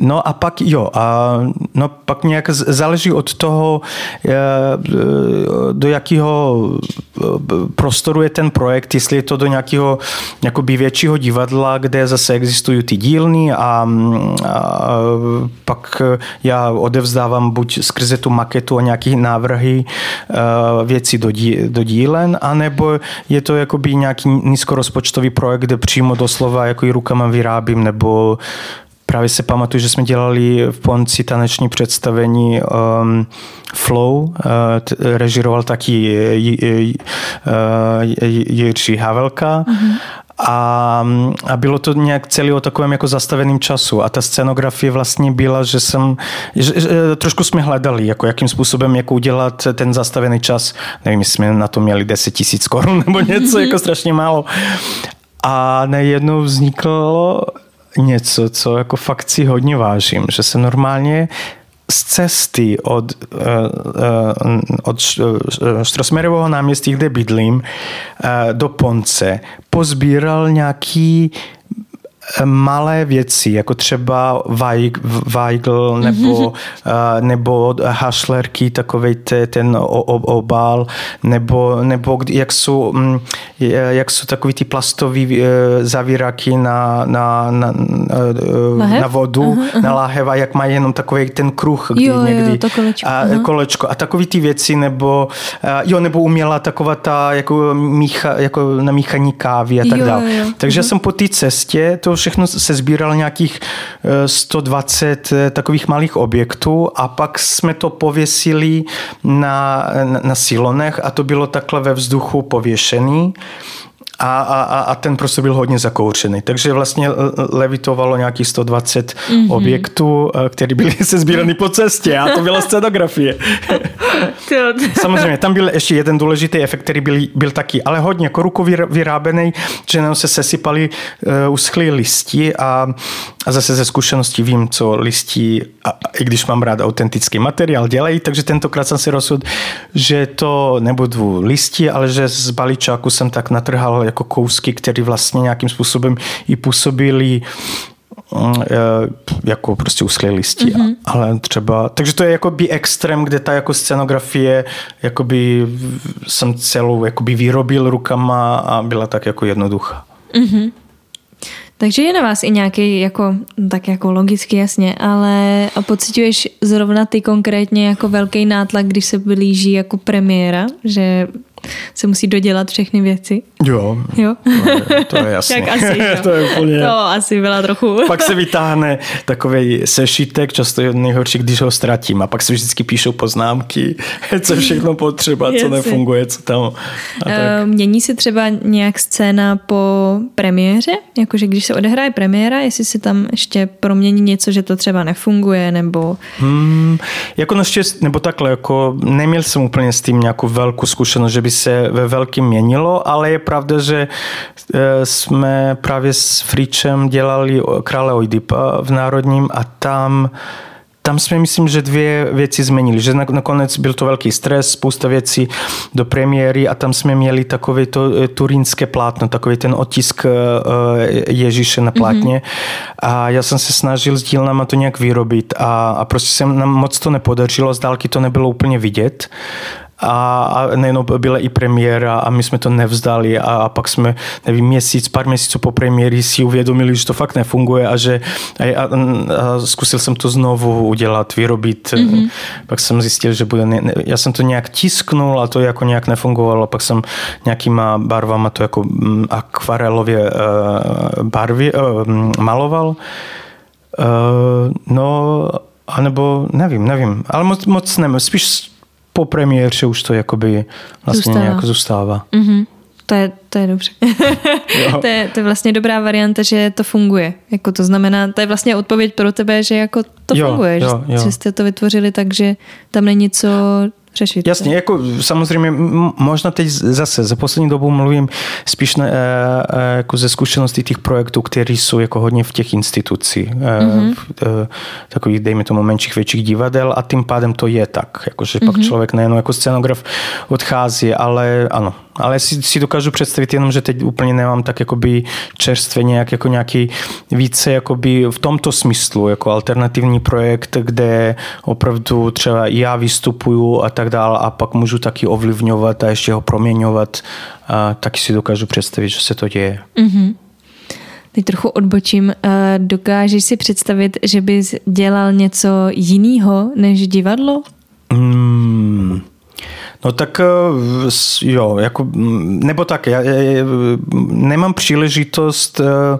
S2: No a pak jo, a no pak nějak záleží od toho, eh, do jakého eh, prostoru je ten projekt, jestli je to do nějakého jakoby většího divadla, kde zase existují ty dílny a, a pak já odevzdávám buď skrze tu maketu a nějaké návrhy eh, věci do, dí, do dílen, anebo je to jakoby nějaký nízkorozpočtový projekt, kde přímo doslova jako i rukama vyrábím, nebo Právě se pamatuju, že jsme dělali v Ponci taneční představení um, Flow, uh, t- režiroval taky Jiří Havelka. Mm-hmm. A, a bylo to nějak celý o takovém jako zastaveným času a ta scenografie vlastně byla, že jsem, že, že, trošku jsme hledali, jako jakým způsobem, jak udělat ten zastavený čas, nevím, jestli jsme na to měli 10 tisíc korun nebo něco, jako strašně málo. A najednou vzniklo něco, co jako fakt si hodně vážím, že se normálně z cesty od, uh, uh, od Štrosmerového náměstí, kde bydlím, do Ponce, pozbíral nějaký malé věci, jako třeba Weigl nebo, mm-hmm. nebo hašlerky, takový ten obal, nebo, nebo jak jsou, mm, jak jsou takový ty plastové zavíraky na, na, na, na vodu, uh-huh, na láhev a jak mají jenom takový ten kruh,
S1: kdy jo, někdy. Jo, to kolečko.
S2: A, uh-huh. kolečko. A takový ty věci, nebo jo, nebo uměla taková ta, jako, mícha, jako na míchaní kávy a tak dále. Takže uh-huh. jsem po té cestě, to všechno se sbíral nějakých 120 eh, takových malých objektů a pak jsme to pověsili na, na, na silonech a to bylo takhle ve vzduchu pověšený a, a, a ten prostor byl hodně zakouřený. Takže vlastně levitovalo nějakých 120 mm-hmm. objektů, eh, které byly se sbírány po cestě a to byla scenografie. Samozřejmě, tam byl ještě jeden důležitý efekt, který byl, byl taky, ale hodně koruko vyrábený, že nám se sesypali uh, uschlý listi a, a zase ze zkušenosti vím, co listí, a, a i když mám rád autentický materiál, dělají, takže tentokrát jsem si rozhodl, že to nebudu listí, ale že z balíčáku jsem tak natrhal jako kousky, které vlastně nějakým způsobem i působily e, jako prostě uschlé listi, mm-hmm. ale třeba, takže to je jako by extrém, kde ta jako scenografie jakoby jsem celou jakoby vyrobil rukama a byla tak jako jednoduchá. Mm-hmm.
S1: Takže je na vás i nějaký, jako, tak jako logicky jasně, ale pocituješ zrovna ty konkrétně jako velký nátlak, když se blíží jako premiéra, že se musí dodělat všechny věci.
S2: Jo,
S1: jo?
S2: To, je, to je jasné.
S1: Jak asi,
S2: to je úplně...
S1: To asi byla trochu...
S2: pak se vytáhne takový sešitek, často je nejhorší, když ho ztratím a pak se vždycky píšou poznámky, co všechno potřeba, co nefunguje, co tam. A tak.
S1: Mění se třeba nějak scéna po premiéře? Jakože když se odehraje premiéra, jestli se tam ještě promění něco, že to třeba nefunguje, nebo...
S2: Hmm, jako naštěstí, nebo takhle, jako neměl jsem úplně s tím nějakou velkou zkušenost, že by se ve velkým měnilo, ale je pravda, že e, jsme právě s Fričem dělali Krále Oidipa v Národním a tam tam jsme, myslím, že dvě věci změnili. Že nakonec byl to velký stres, spousta věcí do premiéry a tam jsme měli takové to e, turínské plátno, takový ten otisk e, Ježíše na plátně. Mm-hmm. A já jsem se snažil s dílnama to nějak vyrobit a, a prostě se nám moc to nepodařilo, z dálky to nebylo úplně vidět a, a nejenom byla i premiéra a my jsme to nevzdali a, a pak jsme, nevím, měsíc, pár měsíců po premiéry si uvědomili, že to fakt nefunguje a že a, a, a zkusil jsem to znovu udělat, vyrobit. Mm-hmm. Pak jsem zjistil, že bude, ne, já jsem to nějak tisknul a to jako nějak nefungovalo. Pak jsem nějakýma barvama to jako mm, akvarelově uh, barvy uh, maloval. Uh, no, anebo nevím, nevím, ale moc, moc nevím, spíš po premiéře už to jakoby vlastně zůstává. nějak zůstává.
S1: Mm-hmm. To je, to je dobře. to, je, to je vlastně dobrá varianta, že to funguje. Jako to znamená, to je vlastně odpověď pro tebe, že jako to jo, funguje, jo, jo. že jste to vytvořili tak, že tam není co řešit.
S2: Jasně, jako samozřejmě možná teď zase za poslední dobu mluvím spíš na, jako ze zkušeností těch projektů, které jsou jako hodně v těch institucích, mm-hmm. takových, dejme tomu, menších, větších divadel a tím pádem to je tak, jakože mm-hmm. pak mhm. člověk nejen jako scenograf odchází, ale ano, ale si, si dokážu představit jenom, že teď úplně nemám tak jakoby čerstvě nějak jako nějaký více jakoby v tomto smyslu, jako alternativní projekt, kde opravdu třeba já vystupuju a tak dále a pak můžu taky ovlivňovat a ještě ho proměňovat, a taky si dokážu představit, že se to děje.
S1: Mm-hmm. Teď trochu odbočím. Dokážeš si představit, že bys dělal něco jiného než divadlo?
S2: Mm. No tak eh, jo, jako, mm, nebo tak, já, já nemám příležitost eh,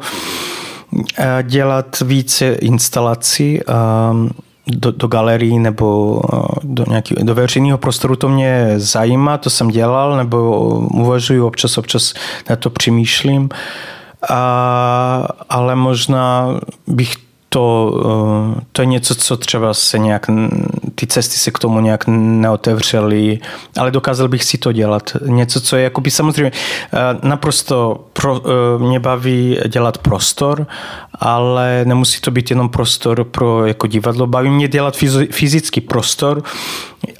S2: eh, dělat více instalací do, do galerii nebo do, nějaký, do veřejného prostoru, to mě zajímá, to jsem dělal, nebo uvažuji občas, občas na to přemýšlím, a, ale možná bych to, eh, to je něco, co třeba se nějak, ty cesty se k tomu nějak neotevřely, ale dokázal bych si to dělat. Něco, co je jakoby samozřejmě eh, naprosto pro, eh, mě baví dělat prostor, ale nemusí to být jenom prostor pro jako divadlo. Baví mě dělat fyzický prostor,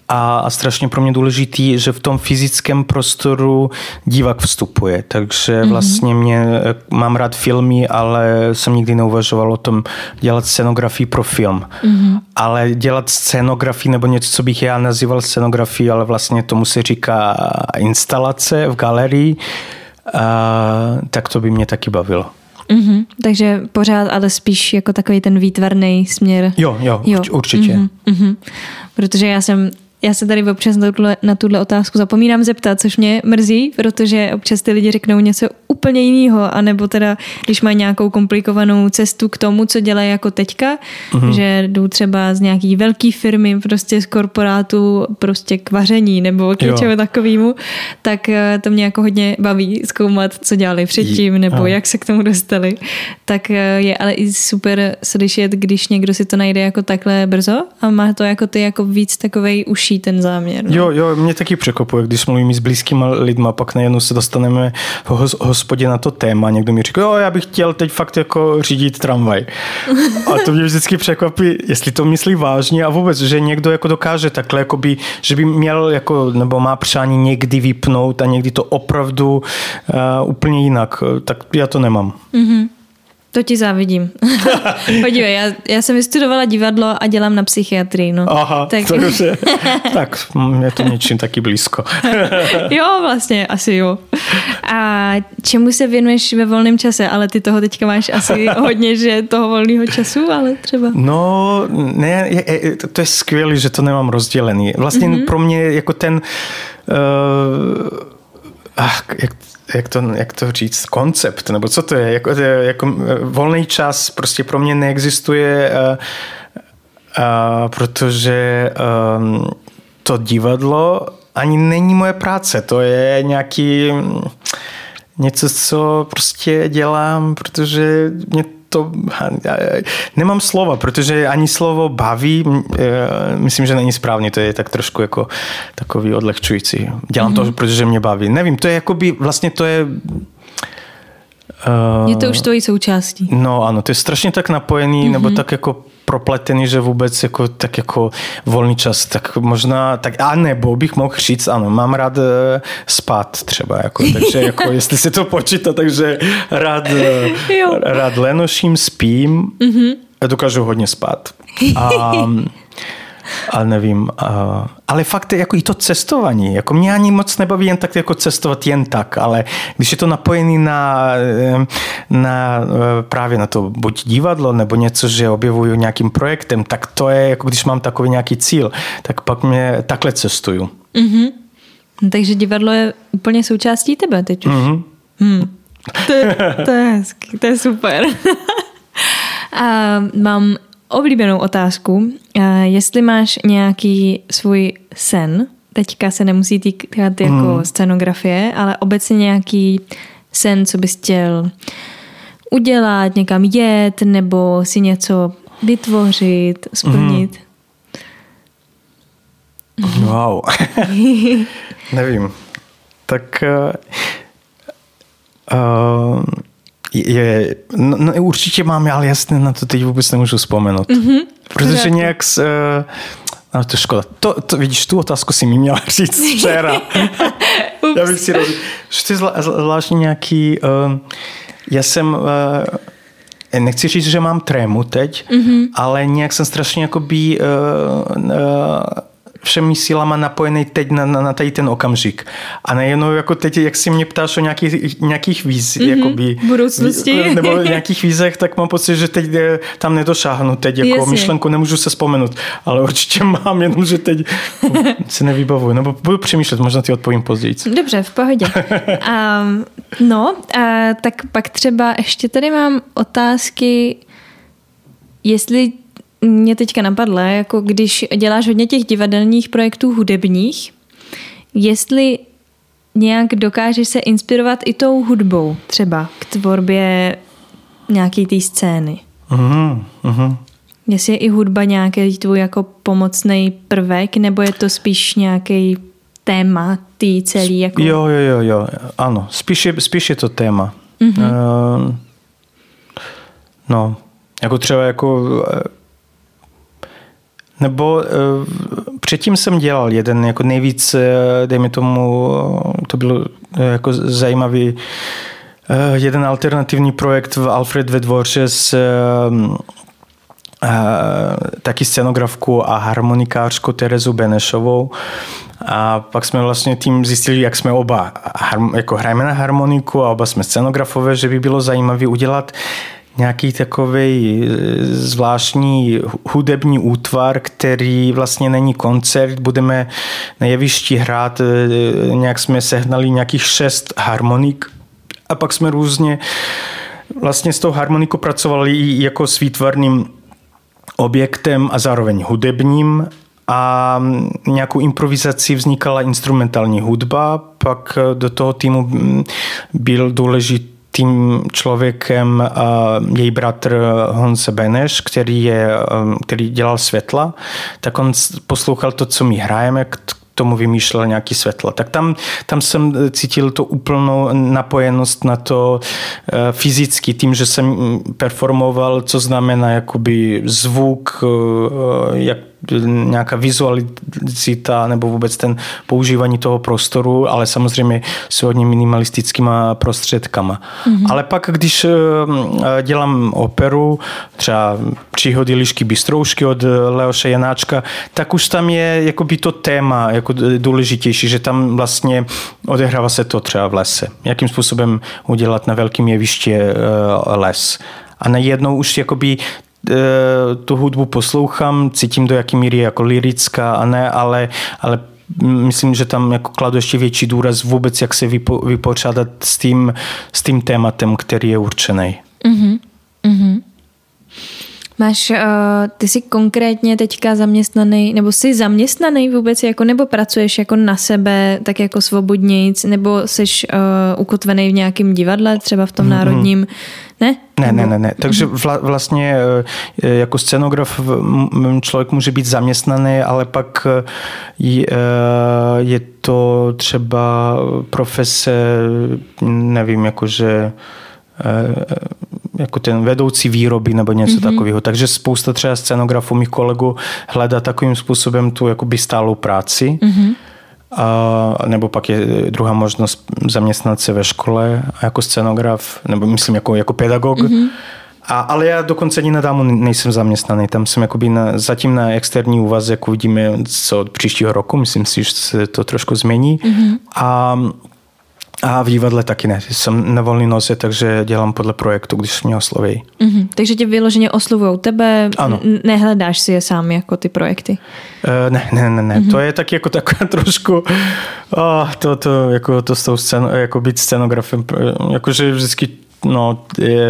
S2: a, a strašně pro mě důležitý, že v tom fyzickém prostoru divák vstupuje. Takže mm-hmm. vlastně mě, mám rád filmy, ale jsem nikdy neuvažoval o tom dělat scenografii pro film. Mm-hmm. Ale dělat scenografii nebo něco, co bych já nazýval scenografii, ale vlastně tomu se říká instalace v galerii, a, tak to by mě taky bavilo.
S1: Mm-hmm, takže pořád, ale spíš jako takový ten výtvarný směr.
S2: Jo, jo, jo. určitě. Mm-hmm,
S1: mm-hmm. Protože já jsem já se tady občas na tuhle, na tuhle otázku zapomínám zeptat, což mě mrzí, protože občas ty lidi řeknou něco úplně jiného, anebo teda, když mají nějakou komplikovanou cestu k tomu, co dělají jako teďka, mm-hmm. že jdou třeba z nějaký velké firmy, prostě z korporátu, prostě k vaření nebo k něčemu takovému, tak eh, to mě jako hodně baví zkoumat, co dělali předtím, nebo jak se k tomu dostali. Tak eh, je ale i super slyšet, když někdo si to najde jako takhle brzo a má to jako ty jako víc takovej uší ten záměr. No.
S2: Jo, jo, mě taky překopuje, když mluvím s blízkými lidmi, pak najednou se dostaneme v hospodě na to téma. Někdo mi říká, jo, já bych chtěl teď fakt jako řídit tramvaj. A to mě vždycky překvapí, jestli to myslí vážně a vůbec, že někdo jako dokáže takhle, by, že by měl jako, nebo má přání někdy vypnout a někdy to opravdu uh, úplně jinak. Tak já to nemám. Mm-hmm.
S1: To ti závidím. Podívej, já, já jsem vystudovala divadlo a dělám na psychiatrii. No.
S2: Aha, tak... takže, tak je to něčím taky blízko.
S1: jo, vlastně, asi jo. A čemu se věnuješ ve volném čase? Ale ty toho teďka máš asi hodně, že toho volného času, ale třeba.
S2: No, ne, je, je, to je skvělé, že to nemám rozdělený. Vlastně mm-hmm. pro mě jako ten... Uh, ach, jak, jak to, jak to říct, koncept, nebo co to je, jako, jako volný čas prostě pro mě neexistuje, uh, uh, protože um, to divadlo ani není moje práce, to je nějaký něco, co prostě dělám, protože mě to nemám slova, protože ani slovo baví, myslím, že není správně, to je tak trošku jako takový odlehčující. Dělám mm-hmm. to, protože mě baví. Nevím, to je jakoby, vlastně to je
S1: je to už tvojí součástí.
S2: No ano, to je strašně tak napojený, mm-hmm. nebo tak jako propletený, že vůbec jako, tak jako volný čas, tak možná, tak a nebo bych mohl říct, ano, mám rád uh, spát třeba, jako, takže jako, jestli se to počítá, takže rád, uh, rád lenoším, spím, mm-hmm. dokážu hodně spát. A, ale nevím. Uh, ale fakt jako i to cestování, jako mě ani moc nebaví jen tak jako cestovat jen tak, ale když je to napojený na, na právě na to buď divadlo nebo něco, že objevuju nějakým projektem, tak to je jako když mám takový nějaký cíl, tak pak mě takhle cestuju.
S1: Mm-hmm. Takže divadlo je úplně součástí tebe teď už. Mm-hmm. Hmm. To, je, to je hezký, to je super. A mám oblíbenou otázku. Jestli máš nějaký svůj sen, teďka se nemusí týkat jako hmm. scenografie, ale obecně nějaký sen, co bys chtěl udělat, někam jet, nebo si něco vytvořit, splnit?
S2: Mm. Wow. Nevím. Tak uh, je, no, no určitě mám, ale jasně na to teď vůbec nemůžu vzpomenout. Mm-hmm. Protože nějak s, uh, no to je škoda. To, to, vidíš, tu otázku si mi měla říct včera. Já bych si roz... Že ty zvla, zvláštní nějaký... Uh, já jsem... Uh, nechci říct, že mám trému teď, mm-hmm. ale nějak jsem strašně jakoby uh, uh, všemi sílama napojený teď na, na, na tady ten okamžik. A nejenom jako teď, jak si mě ptáš o nějakých, nějakých víz, mm-hmm. jakoby,
S1: budoucnosti.
S2: nebo nějakých vízech, tak mám pocit, že teď tam nedošáhnu. Teď jako Jasně. myšlenku nemůžu se vzpomenout, ale určitě mám, jenom že teď se nevybavuju. Nebo budu přemýšlet, možná ty odpovím později.
S1: Dobře, v pohodě. um, no, a, tak pak třeba ještě tady mám otázky, jestli mě teďka napadlo, jako když děláš hodně těch divadelních projektů hudebních, jestli nějak dokážeš se inspirovat i tou hudbou třeba k tvorbě nějaký té scény. Uh-huh, uh-huh. Jestli je i hudba nějaký tvůj jako pomocný prvek, nebo je to spíš nějaký téma tý celý? Jako...
S2: Jo, jo, jo, jo, ano, spíš je, spíš je to téma. Uh-huh. Uh, no, jako třeba jako nebo uh, předtím jsem dělal jeden jako nejvíc, dejme tomu, to bylo jako zajímavý jeden alternativní projekt v Alfred ve dvoře s taky scenografku a harmonikářku Terezu Benešovou. A pak jsme vlastně tím zjistili, jak jsme oba jako hrajeme na harmoniku a oba jsme scenografové, že by bylo zajímavé udělat nějaký takový e, zvláštní hudební útvar, který vlastně není koncert, budeme na jevišti hrát, e, nějak jsme sehnali nějakých šest harmonik a pak jsme různě vlastně s tou harmonikou pracovali jako s výtvarným objektem a zároveň hudebním. A nějakou improvizací vznikala instrumentální hudba, pak do toho týmu byl důležitým člověkem její bratr Honze Beneš, který, je, který dělal světla, tak on poslouchal to, co my hrajeme, tomu vymýšlel nějaký světlo. Tak tam, tam jsem cítil tu úplnou napojenost na to eh, fyzicky, tím, že jsem performoval, co znamená jakoby zvuk, eh, jak nějaká vizualizita nebo vůbec ten používání toho prostoru, ale samozřejmě s hodně minimalistickýma prostředkama. Mm-hmm. Ale pak, když eh, dělám operu, třeba Příhody lišky bystroušky od Leoše Janáčka, tak už tam je jakoby to téma jako důležitější, že tam vlastně odehrává se to třeba v lese. Jakým způsobem udělat na velkém jevišti eh, les. A najednou už jakoby Eh, tu hudbu poslouchám, cítím do jaký míry jako lirická a ne, ale, ale myslím, že tam jako kladu ještě větší důraz vůbec, jak se vypo, vypořádat s tím, s tím tématem, který je určený. Mm-hmm. Mm-hmm.
S1: Máš, uh, ty jsi konkrétně teďka zaměstnaný, nebo jsi zaměstnaný vůbec, jako, nebo pracuješ jako na sebe, tak jako svobodnějc, nebo jsi uh, ukotvený v nějakém divadle, třeba v tom mm-hmm. národním, ne?
S2: Ne, ne, ne, ne. Takže mhm. vla, vlastně eh, jako scenograf člověk může být zaměstnaný, ale pak je, je to třeba profese, nevím, jakože jako ten vedoucí výroby nebo něco mm-hmm. takového. Takže spousta třeba scenografů mých kolegů hledá takovým způsobem tu jakoby stálou práci. Mm-hmm. A, nebo pak je druhá možnost zaměstnat se ve škole jako scenograf, nebo myslím jako, jako pedagog. Mm-hmm. A, ale já dokonce ani nadámu nejsem zaměstnaný. Tam jsem jakoby na, zatím na externí úvazek, uvidíme co od příštího roku, myslím si, že se to trošku změní. Mm-hmm. A a v divadle taky ne. Jsem na volný noze, takže dělám podle projektu, když mě osloví.
S1: Mm-hmm. Takže tě vyloženě oslovují tebe, ano. nehledáš si je sám jako ty projekty?
S2: Uh, ne, ne, ne, ne. Mm-hmm. To je tak jako taková trošku oh, to, to, jako to s tou scén, jako být scenografem, jakože vždycky no, je,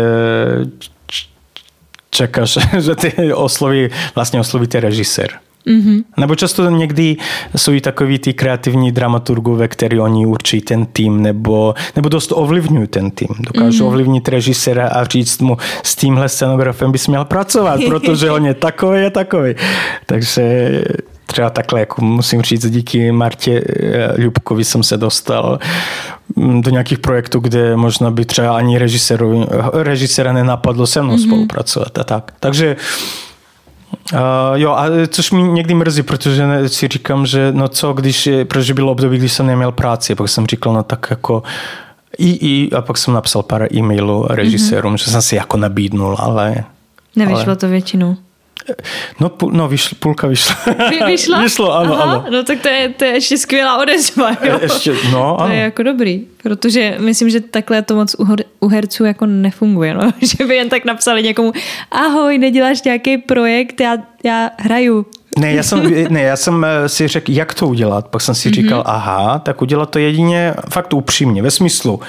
S2: čekáš, že ty osloví, vlastně oslovíte režisér. Mm-hmm. Nebo často někdy jsou i takový ty kreativní dramaturgové, který oni určí ten tým, nebo, nebo dost ovlivňují ten tým. Dokážou mm-hmm. ovlivnit režiséra a říct mu, s tímhle scenografem bys měl pracovat, protože on je takový a takový. Takže třeba takhle, jako musím říct, díky Martě eh, Ljubkovi jsem se dostal mm, do nějakých projektů, kde možná by třeba ani režiséru, režiséra nenapadlo se mnou mm-hmm. spolupracovat a tak. Takže Uh, jo, a což mi někdy mrzí, protože si říkám, že no co, když, protože bylo období, když jsem neměl práci, pak jsem říkal, no tak jako i, i, a pak jsem napsal pár e-mailů režisérům, mm-hmm. že jsem si jako nabídnul, ale...
S1: Nevyšlo ale... to většinou.
S2: No, půl, no vyšl, půlka vyšla.
S1: Vy, vyšla?
S2: Vyšlo, ano, Aha, ano.
S1: No tak to je, to je ještě skvělá odezva, jo?
S2: Ještě, no,
S1: to
S2: ano.
S1: je jako dobrý, protože myslím, že takhle to moc u, herců jako nefunguje, no? že by jen tak napsali někomu, ahoj, neděláš nějaký projekt, já, já hraju.
S2: Ne, já jsem, ne, já jsem eh, si řekl, jak to udělat. Pak jsem si říkal, mm-hmm. aha, tak udělat to jedině fakt upřímně, ve smyslu uh,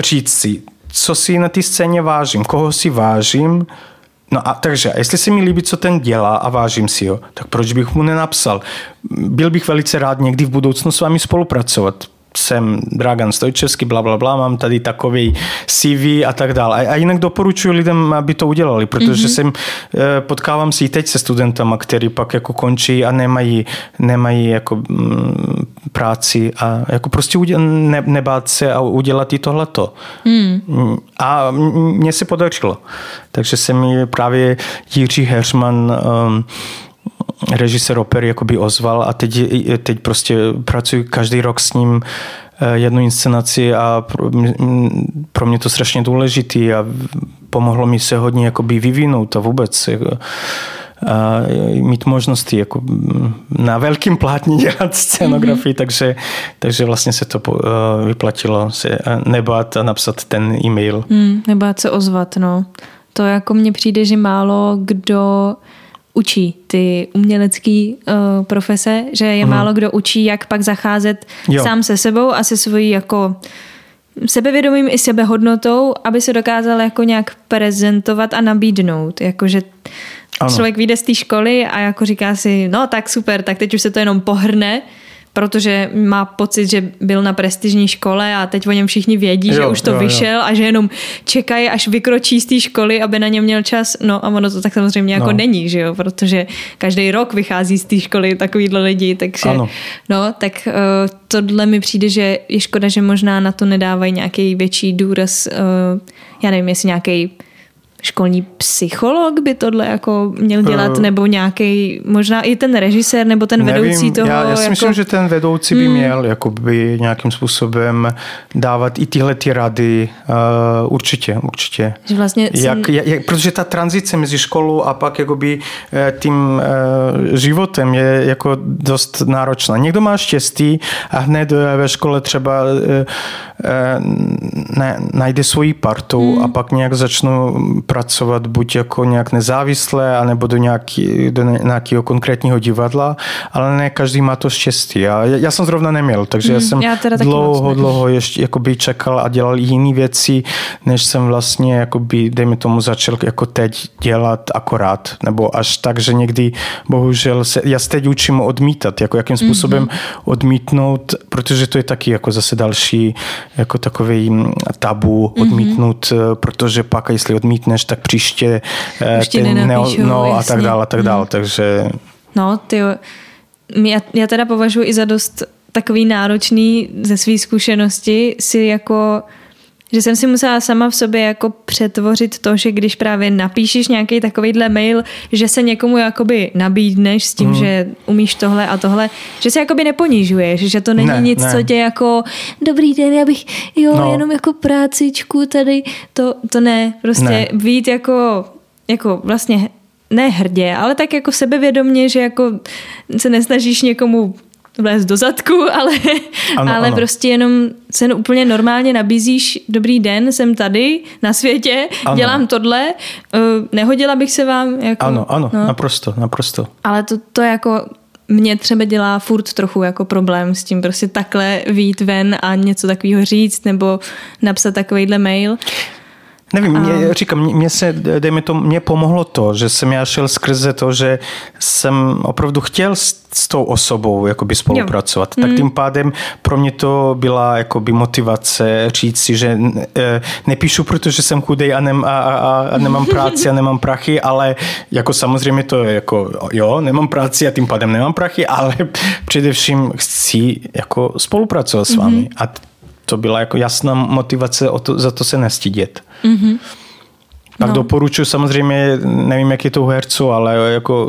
S2: říct si, co si na té scéně vážím, koho si vážím, No a takže, jestli se mi líbí, co ten dělá a vážím si ho, tak proč bych mu nenapsal? Byl bych velice rád někdy v budoucnu s vámi spolupracovat jsem Dragan Stojčevský, bla, bla, bla, mám tady takový CV a tak dále. A, jinak doporučuji lidem, aby to udělali, protože mm-hmm. jsem, eh, potkávám si i teď se studentama, kteří pak jako končí a nemají, nemají jako mm, práci a jako prostě ne, nebát se a udělat i tohleto. Mm. A mně se podařilo. Takže se mi právě Jiří Heršman um, režisér opery jakoby ozval a teď, teď prostě pracuji každý rok s ním eh, jednu inscenaci a pro, pro mě to strašně důležitý a pomohlo mi se hodně jakoby vyvinout a vůbec jako, mít možnosti jako na velkým plátně dělat scenografii, mm-hmm. takže, takže vlastně se to vyplatilo se nebát a napsat ten e-mail.
S1: Mm, nebát se ozvat, no. To jako mně přijde, že málo kdo učí ty umělecké uh, profese, že je hmm. málo kdo učí, jak pak zacházet jo. sám se sebou a se svojí jako sebevědomím i sebehodnotou, aby se dokázal jako nějak prezentovat a nabídnout. Jakože člověk vyjde z té školy a jako říká si, no tak super, tak teď už se to jenom pohrne, protože má pocit, že byl na prestižní škole a teď o něm všichni vědí, jo, že už to jo, vyšel jo. a že jenom čekají, až vykročí z té školy, aby na ně měl čas. No a ono to tak samozřejmě jako no. není, že jo, protože každý rok vychází z té školy takovýhle lidi, takže ano. no, tak uh, tohle mi přijde, že je škoda, že možná na to nedávají nějaký větší důraz, uh, já nevím, jestli nějaký školní psycholog by tohle jako měl dělat, uh, nebo nějaký, možná i ten režisér, nebo ten nevím, vedoucí toho.
S2: Já, já
S1: si
S2: jako... myslím, že ten vedoucí by hmm. měl jakoby nějakým způsobem dávat i tyhle ty rady. Uh, určitě, určitě.
S1: Že vlastně
S2: jak, jsem... jak, protože ta tranzice mezi školou a pak jakoby eh, tím uh, životem je jako dost náročná. Někdo má štěstí a hned ve škole třeba uh, ne, najde svoji partu hmm. a pak nějak začnou pracovat buď jako nějak nezávisle, anebo do, nějaký, do nějakého konkrétního divadla, ale ne každý má to štěstí. Já, já jsem zrovna neměl, takže mm, já jsem já dlouho, dlouho ještě jakoby čekal a dělal jiné věci, než jsem vlastně, jakoby, dejme tomu, začal jako teď dělat akorát. Nebo až tak, že někdy, bohužel, se, já se teď učím odmítat, jako jakým způsobem mm-hmm. odmítnout, protože to je taky jako zase další jako takový tabu mhm. odmítnout, mm-hmm. protože pak, jestli odmítneš, tak příště
S1: eh, Už nenapíšu,
S2: ne, no a tak dále, a tak dále, hmm. takže...
S1: No, ty já, já teda považuji i za dost takový náročný ze své zkušenosti si jako že jsem si musela sama v sobě jako přetvořit to, že když právě napíšeš nějaký takovýhle mail, že se někomu jakoby nabídneš s tím, hmm. že umíš tohle a tohle, že se jakoby neponižuješ, že to není ne, nic, ne. co tě jako dobrý den, já bych, jo, no. jenom jako prácičku tady, to, to ne, prostě ne. být jako, jako vlastně ne hrdě, ale tak jako sebevědomně, že jako se nesnažíš někomu vlézt do zadku, ale, ano, ale ano. prostě jenom se úplně normálně nabízíš, dobrý den, jsem tady na světě, ano. dělám tohle, uh, nehodila bych se vám. Jako,
S2: ano, ano, no. naprosto, naprosto.
S1: Ale to, to jako mě třeba dělá furt trochu jako problém s tím prostě takhle výjít ven a něco takového říct nebo napsat takovýhle mail.
S2: Nevím, mě, říkám, mě se, dejme to, mě pomohlo to, že jsem já šel skrze to, že jsem opravdu chtěl s, s tou osobou jakoby spolupracovat. Jo. Tak mm. tím pádem pro mě to byla jakoby motivace říct si, že e, nepíšu, protože jsem chudej a, nem, a, a, a nemám práci a nemám prachy, ale jako samozřejmě to je jako, jo, nemám práci a tím pádem nemám prachy, ale především chci jako spolupracovat s vámi. Mm. A to byla jako jasná motivace o to, za to se nestydět. Mm-hmm. Pak no. doporučuji samozřejmě, nevím, jak je to u herců, ale jako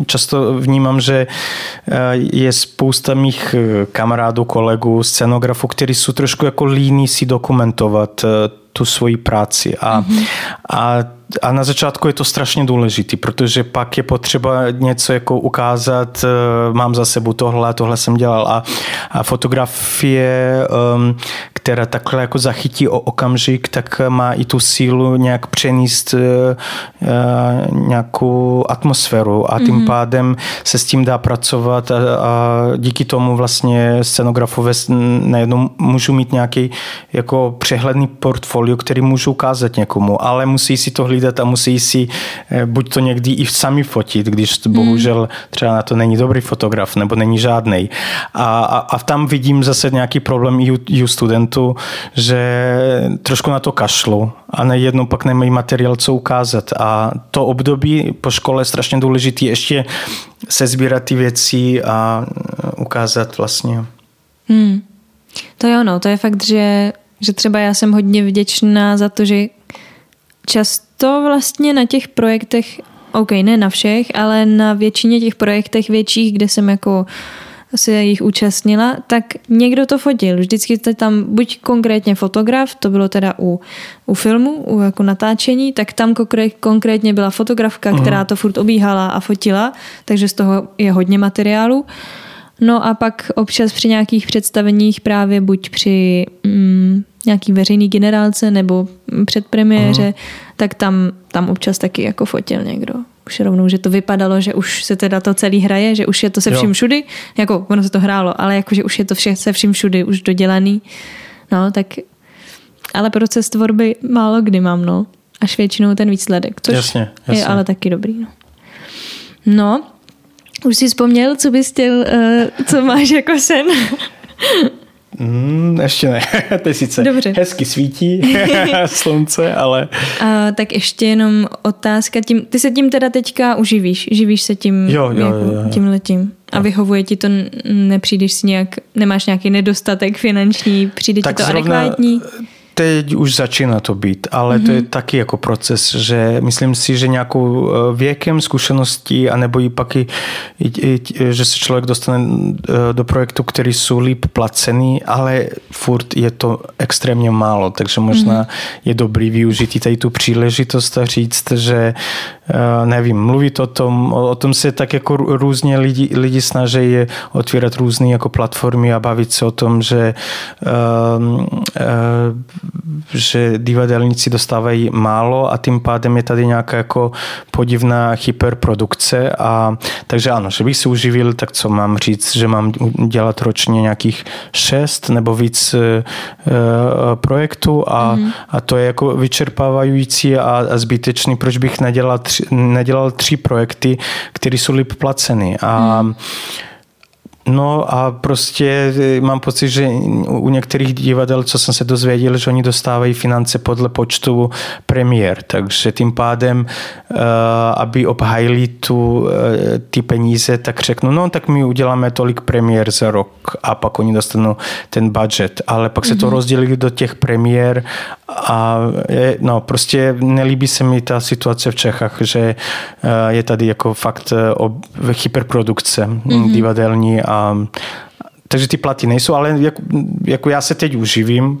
S2: eh, často vnímám, že eh, je spousta mých eh, kamarádů, kolegů, scenografů, kteří jsou trošku jako líní si dokumentovat tu svoji práci. A, mm-hmm. a a na začátku je to strašně důležité, protože pak je potřeba něco jako ukázat, eh, mám za sebou tohle, tohle jsem dělal a, a fotografie, um, která takhle jako zachytí o okamžik, tak má i tu sílu nějak přenést uh, nějakou atmosféru a tím mm-hmm. pádem se s tím dá pracovat a, a díky tomu vlastně scenografové najednou můžu mít nějaký jako přehledný portfolio, který můžu ukázat někomu, ale musí si to hlídat a musí si eh, buď to někdy i sami fotit, když hmm. bohužel třeba na to není dobrý fotograf nebo není žádný. A, a, a tam vidím zase nějaký problém i u, i u studentů, že trošku na to kašlu a nejednou pak nemají materiál, co ukázat. A to období po škole je strašně důležité ještě se sbírat ty věci a ukázat vlastně.
S1: Hmm. To je ono, to je fakt, že, že třeba já jsem hodně vděčná za to, že často vlastně na těch projektech OK, ne na všech, ale na většině těch projektech větších, kde jsem jako se jich účastnila, tak někdo to fotil. Vždycky jste tam buď konkrétně fotograf, to bylo teda u, u filmu, u jako natáčení, tak tam konkrétně byla fotografka, uh-huh. která to furt obíhala a fotila, takže z toho je hodně materiálu. No a pak občas při nějakých představeních právě buď při mm, nějaký veřejný generálce nebo před premiéře, uh-huh. tak tam, tam občas taky jako fotil někdo už rovnou, že to vypadalo, že už se teda to celý hraje, že už je to se vším všudy, jako ono se to hrálo, ale jako, že už je to vše se vším všudy už dodělaný. No, tak ale proces tvorby málo kdy mám, no. Až většinou ten výsledek, což
S2: jasně, jasně.
S1: je ale taky dobrý, no. No, už jsi vzpomněl, co bys chtěl, uh, co máš jako sen?
S2: Mm, ještě ne. Teď sice Dobře. hezky svítí slunce, ale...
S1: A, tak ještě jenom otázka. Tím, ty se tím teda teďka uživíš? Živíš se tím,
S2: jo, jo, jako, jo, jo.
S1: tím letím? A vyhovuje ti to, nepřijdeš si nějak, nemáš nějaký nedostatek finanční, přijde tak ti to zrovna, adekvátní?
S2: Teď už začíná to být, ale mm-hmm. to je mhm. taky jako proces, že myslím si, že nějakou eh, věkem, zkušeností, anebo i pak i, i, i, že se člověk dostane eh, do projektu, který jsou líp placený, ale furt je to extrémně málo, takže možná mm-hmm. je dobrý využít i tady tu příležitost a říct, že Eh, nevím, mluvit o tom, o, tom se tak jako různě lidi, lidi snaží otvírat různé jako platformy a bavit se o tom, že, uh, uh, že divadelníci dostávají málo a tím pádem je tady nějaká jako podivná hyperprodukce a takže ano, že bych se uživil, tak co mám říct, že mám dělat ročně nějakých šest nebo víc uh, projektů a, mm. a to je jako vyčerpávající a, a zbytečný, proč bych nedělal tři, nedělal tři projekty, které jsou líp placeny. A hmm. No a prostě e, mám pocit, že u některých divadel, co jsem se dozvěděl, že oni dostávají finance podle počtu premiér, takže tím pádem, e, aby obhajili tu, e, ty peníze, tak řeknu, no tak my uděláme tolik premiér za rok a pak oni dostanou ten budget, ale pak se to mm-hmm. rozdělí do těch premiér a je, no prostě nelíbí se mi ta situace v Čechách, že je tady jako fakt hyperprodukce mm-hmm. divadelní a takže ty platy nejsou, ale jako, jako já se teď uživím,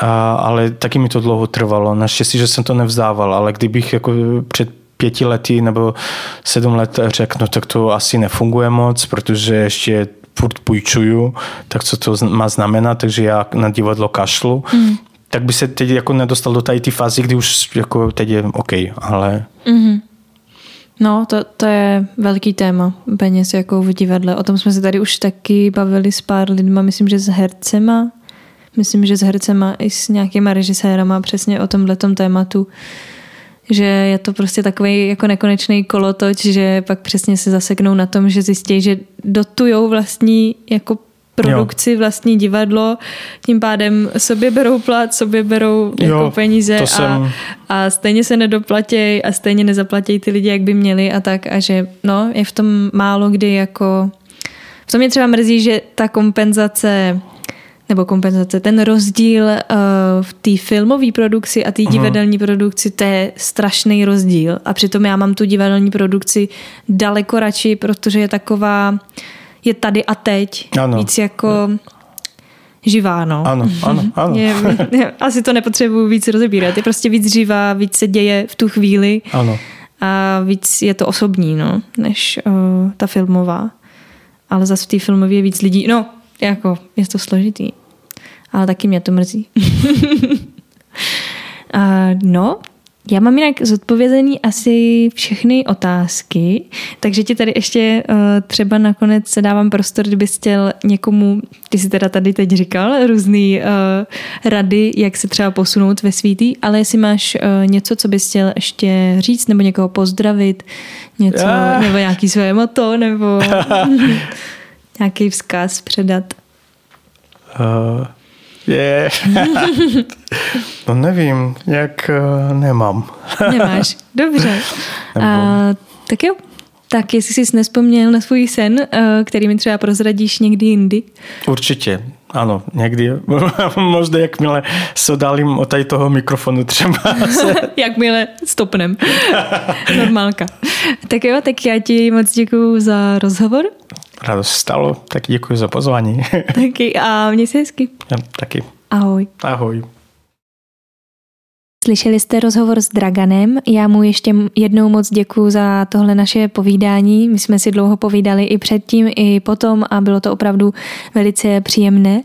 S2: a, ale taky mi to dlouho trvalo. Naštěstí, že jsem to nevzdával, ale kdybych jako před pěti lety nebo sedm let řekl, no tak to asi nefunguje moc, protože ještě furt půjčuju, tak co to má znamenat, takže já na divadlo kašlu, mm. tak by se teď jako nedostal do tady ty fázy, kdy už jako teď je OK, ale... Mm-hmm.
S1: No, to, to je velký téma peněz jako v divadle. O tom jsme se tady už taky bavili s pár lidma, myslím, že s hercema. Myslím, že s hercema i s nějakýma režisérama přesně o tomhletom tématu že je to prostě takový jako nekonečný kolotoč, že pak přesně se zaseknou na tom, že zjistí, že dotujou vlastní jako produkci, jo. vlastní divadlo, tím pádem sobě berou plat, sobě berou jako jo, peníze a, jsem... a stejně se nedoplatí a stejně nezaplatí ty lidi, jak by měli a tak a že no, je v tom málo kdy jako v tom mě třeba mrzí, že ta kompenzace nebo kompenzace, ten rozdíl uh, v té filmové produkci a té divadelní produkci, to je strašný rozdíl. A přitom já mám tu divadelní produkci daleko radši, protože je taková je tady a teď. Ano. Víc jako živá, no.
S2: Ano, ano, ano. Je,
S1: je, asi to nepotřebuji víc rozebírat. Je prostě víc živá, víc se děje v tu chvíli.
S2: Ano.
S1: A víc je to osobní, no, než uh, ta filmová. Ale zase v té filmově je víc lidí. No, jako, je to složitý. Ale taky mě to mrzí. uh, no, já mám jinak zodpovězený asi všechny otázky, takže ti tady ještě uh, třeba nakonec se dávám prostor, kdybys chtěl někomu, ty jsi teda tady teď říkal, různý uh, rady, jak se třeba posunout ve svítý, ale jestli máš uh, něco, co bys chtěl ještě říct, nebo někoho pozdravit, něco, yeah. nebo nějaký svoje moto, nebo nějaký vzkaz předat.
S2: Uh. Je. no nevím, jak uh, nemám.
S1: Nemáš, dobře. Uh, tak jo, tak jestli jsi nespomněl na svůj sen, uh, který mi třeba prozradíš někdy jindy.
S2: Určitě. Ano, někdy. Možná jakmile se dálím od tady toho mikrofonu třeba.
S1: jakmile stopnem. Normálka. Tak jo, tak já ti moc děkuji za rozhovor.
S2: Radost stalo, tak děkuji za pozvání.
S1: taky a měj se hezky.
S2: Ja, taky.
S1: Ahoj.
S2: Ahoj.
S1: Slyšeli jste rozhovor s Draganem. Já mu ještě jednou moc děkuji za tohle naše povídání. My jsme si dlouho povídali i předtím, i potom a bylo to opravdu velice příjemné.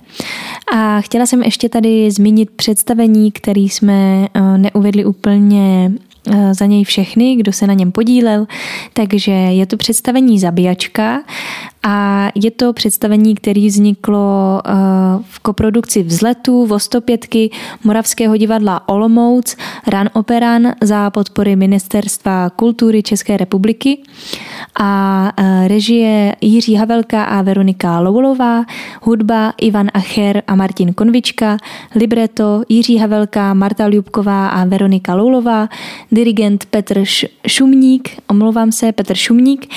S1: A chtěla jsem ještě tady zmínit představení, které jsme eh, neuvedli úplně Eh, za něj všechny, kdo se na něm podílel. Takže je to představení Zabíjačka a je to představení, které vzniklo eh, v koprodukci Vzletu, Vostopětky, Moravského divadla Olomouc, Ran Operan za podpory Ministerstva kultury České republiky. A eh, režie Jiří Havelka a Veronika Loulová, hudba Ivan Acher a Martin Konvička, libreto Jiří Havelka, Marta Ljubková a Veronika Loulová, dirigent Petr Šumník, omlouvám se, Petr Šumník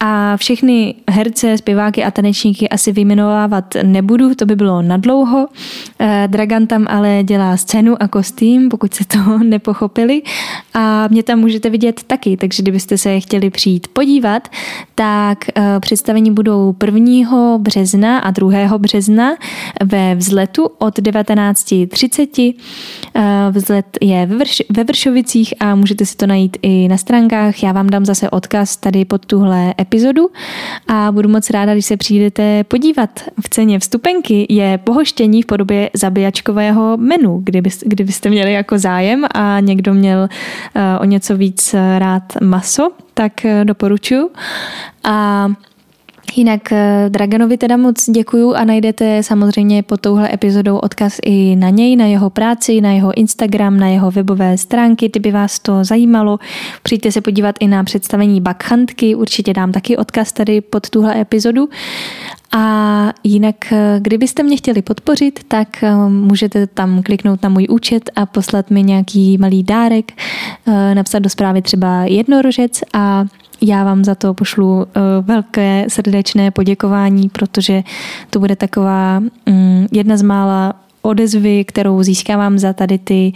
S1: a všechny herce, zpěváky a tanečníky asi vyjmenovávat nebudu, to by bylo nadlouho. Eh, Dragan tam ale dělá scénu a kostým, pokud se to nepochopili a mě tam můžete vidět taky, takže kdybyste se chtěli přijít podívat, tak eh, představení budou 1. března a 2. března ve vzletu od 19.30. Eh, vzlet je ve Vršovicích a můžete si to najít i na stránkách. Já vám dám zase odkaz tady pod tuhle epizodu a budu moc ráda, když se přijdete podívat. V ceně vstupenky je pohoštění v podobě zabíjačkového menu, kdyby, kdybyste měli jako zájem a někdo měl uh, o něco víc rád maso, tak uh, doporučuji. A Jinak eh, Draganovi teda moc děkuju a najdete samozřejmě pod touhle epizodou odkaz i na něj, na jeho práci, na jeho Instagram, na jeho webové stránky, kdyby vás to zajímalo. Přijďte se podívat i na představení Bakhantky, určitě dám taky odkaz tady pod tuhle epizodu. A jinak, eh, kdybyste mě chtěli podpořit, tak eh, můžete tam kliknout na můj účet a poslat mi nějaký malý dárek, napsat do zprávy třeba jednorožec a já vám za to pošlu uh, velké srdečné poděkování, protože to bude taková um, jedna z mála odezvy, kterou získávám za tady ty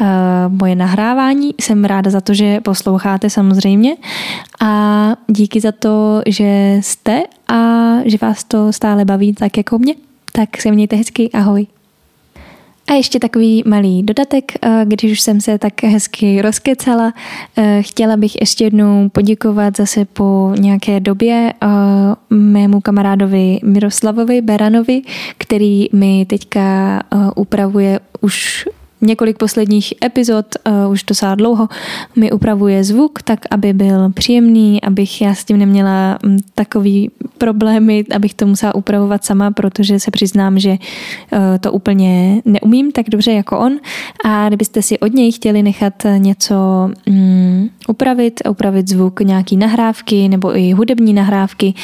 S1: uh, moje nahrávání. Jsem ráda za to, že posloucháte samozřejmě a díky za to, že jste a že vás to stále baví tak jako mě. Tak se mějte hezky, ahoj. A ještě takový malý dodatek, eh, když už jsem se tak hezky rozkecala, eh, chtěla bych ještě jednou poděkovat zase po nějaké době eh, mému kamarádovi Miroslavovi Beranovi, který mi teďka upravuje už několik posledních epizod, uh, už docela dlouho, mi upravuje zvuk tak, aby byl příjemný, abych já s tím neměla um, takový problémy, abych to musela upravovat sama, protože se přiznám, že uh, to úplně neumím tak dobře jako on. A kdybyste si od něj chtěli nechat něco um, upravit, upravit zvuk nějaký nahrávky nebo i hudební nahrávky,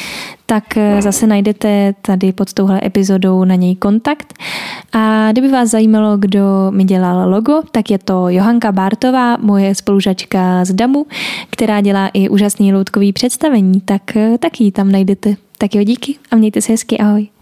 S1: tak eh, zase najdete tady pod touhle epizodou na něj kontakt. A kdyby vás zajímalo, kdo mi dělal logo, tak je to Johanka Bartová, moje spolužačka z DAMu, která dělá i úžasný loutkový představení, tak eh, taky tam najdete. Tak jo, díky a mějte se hezky, ahoj.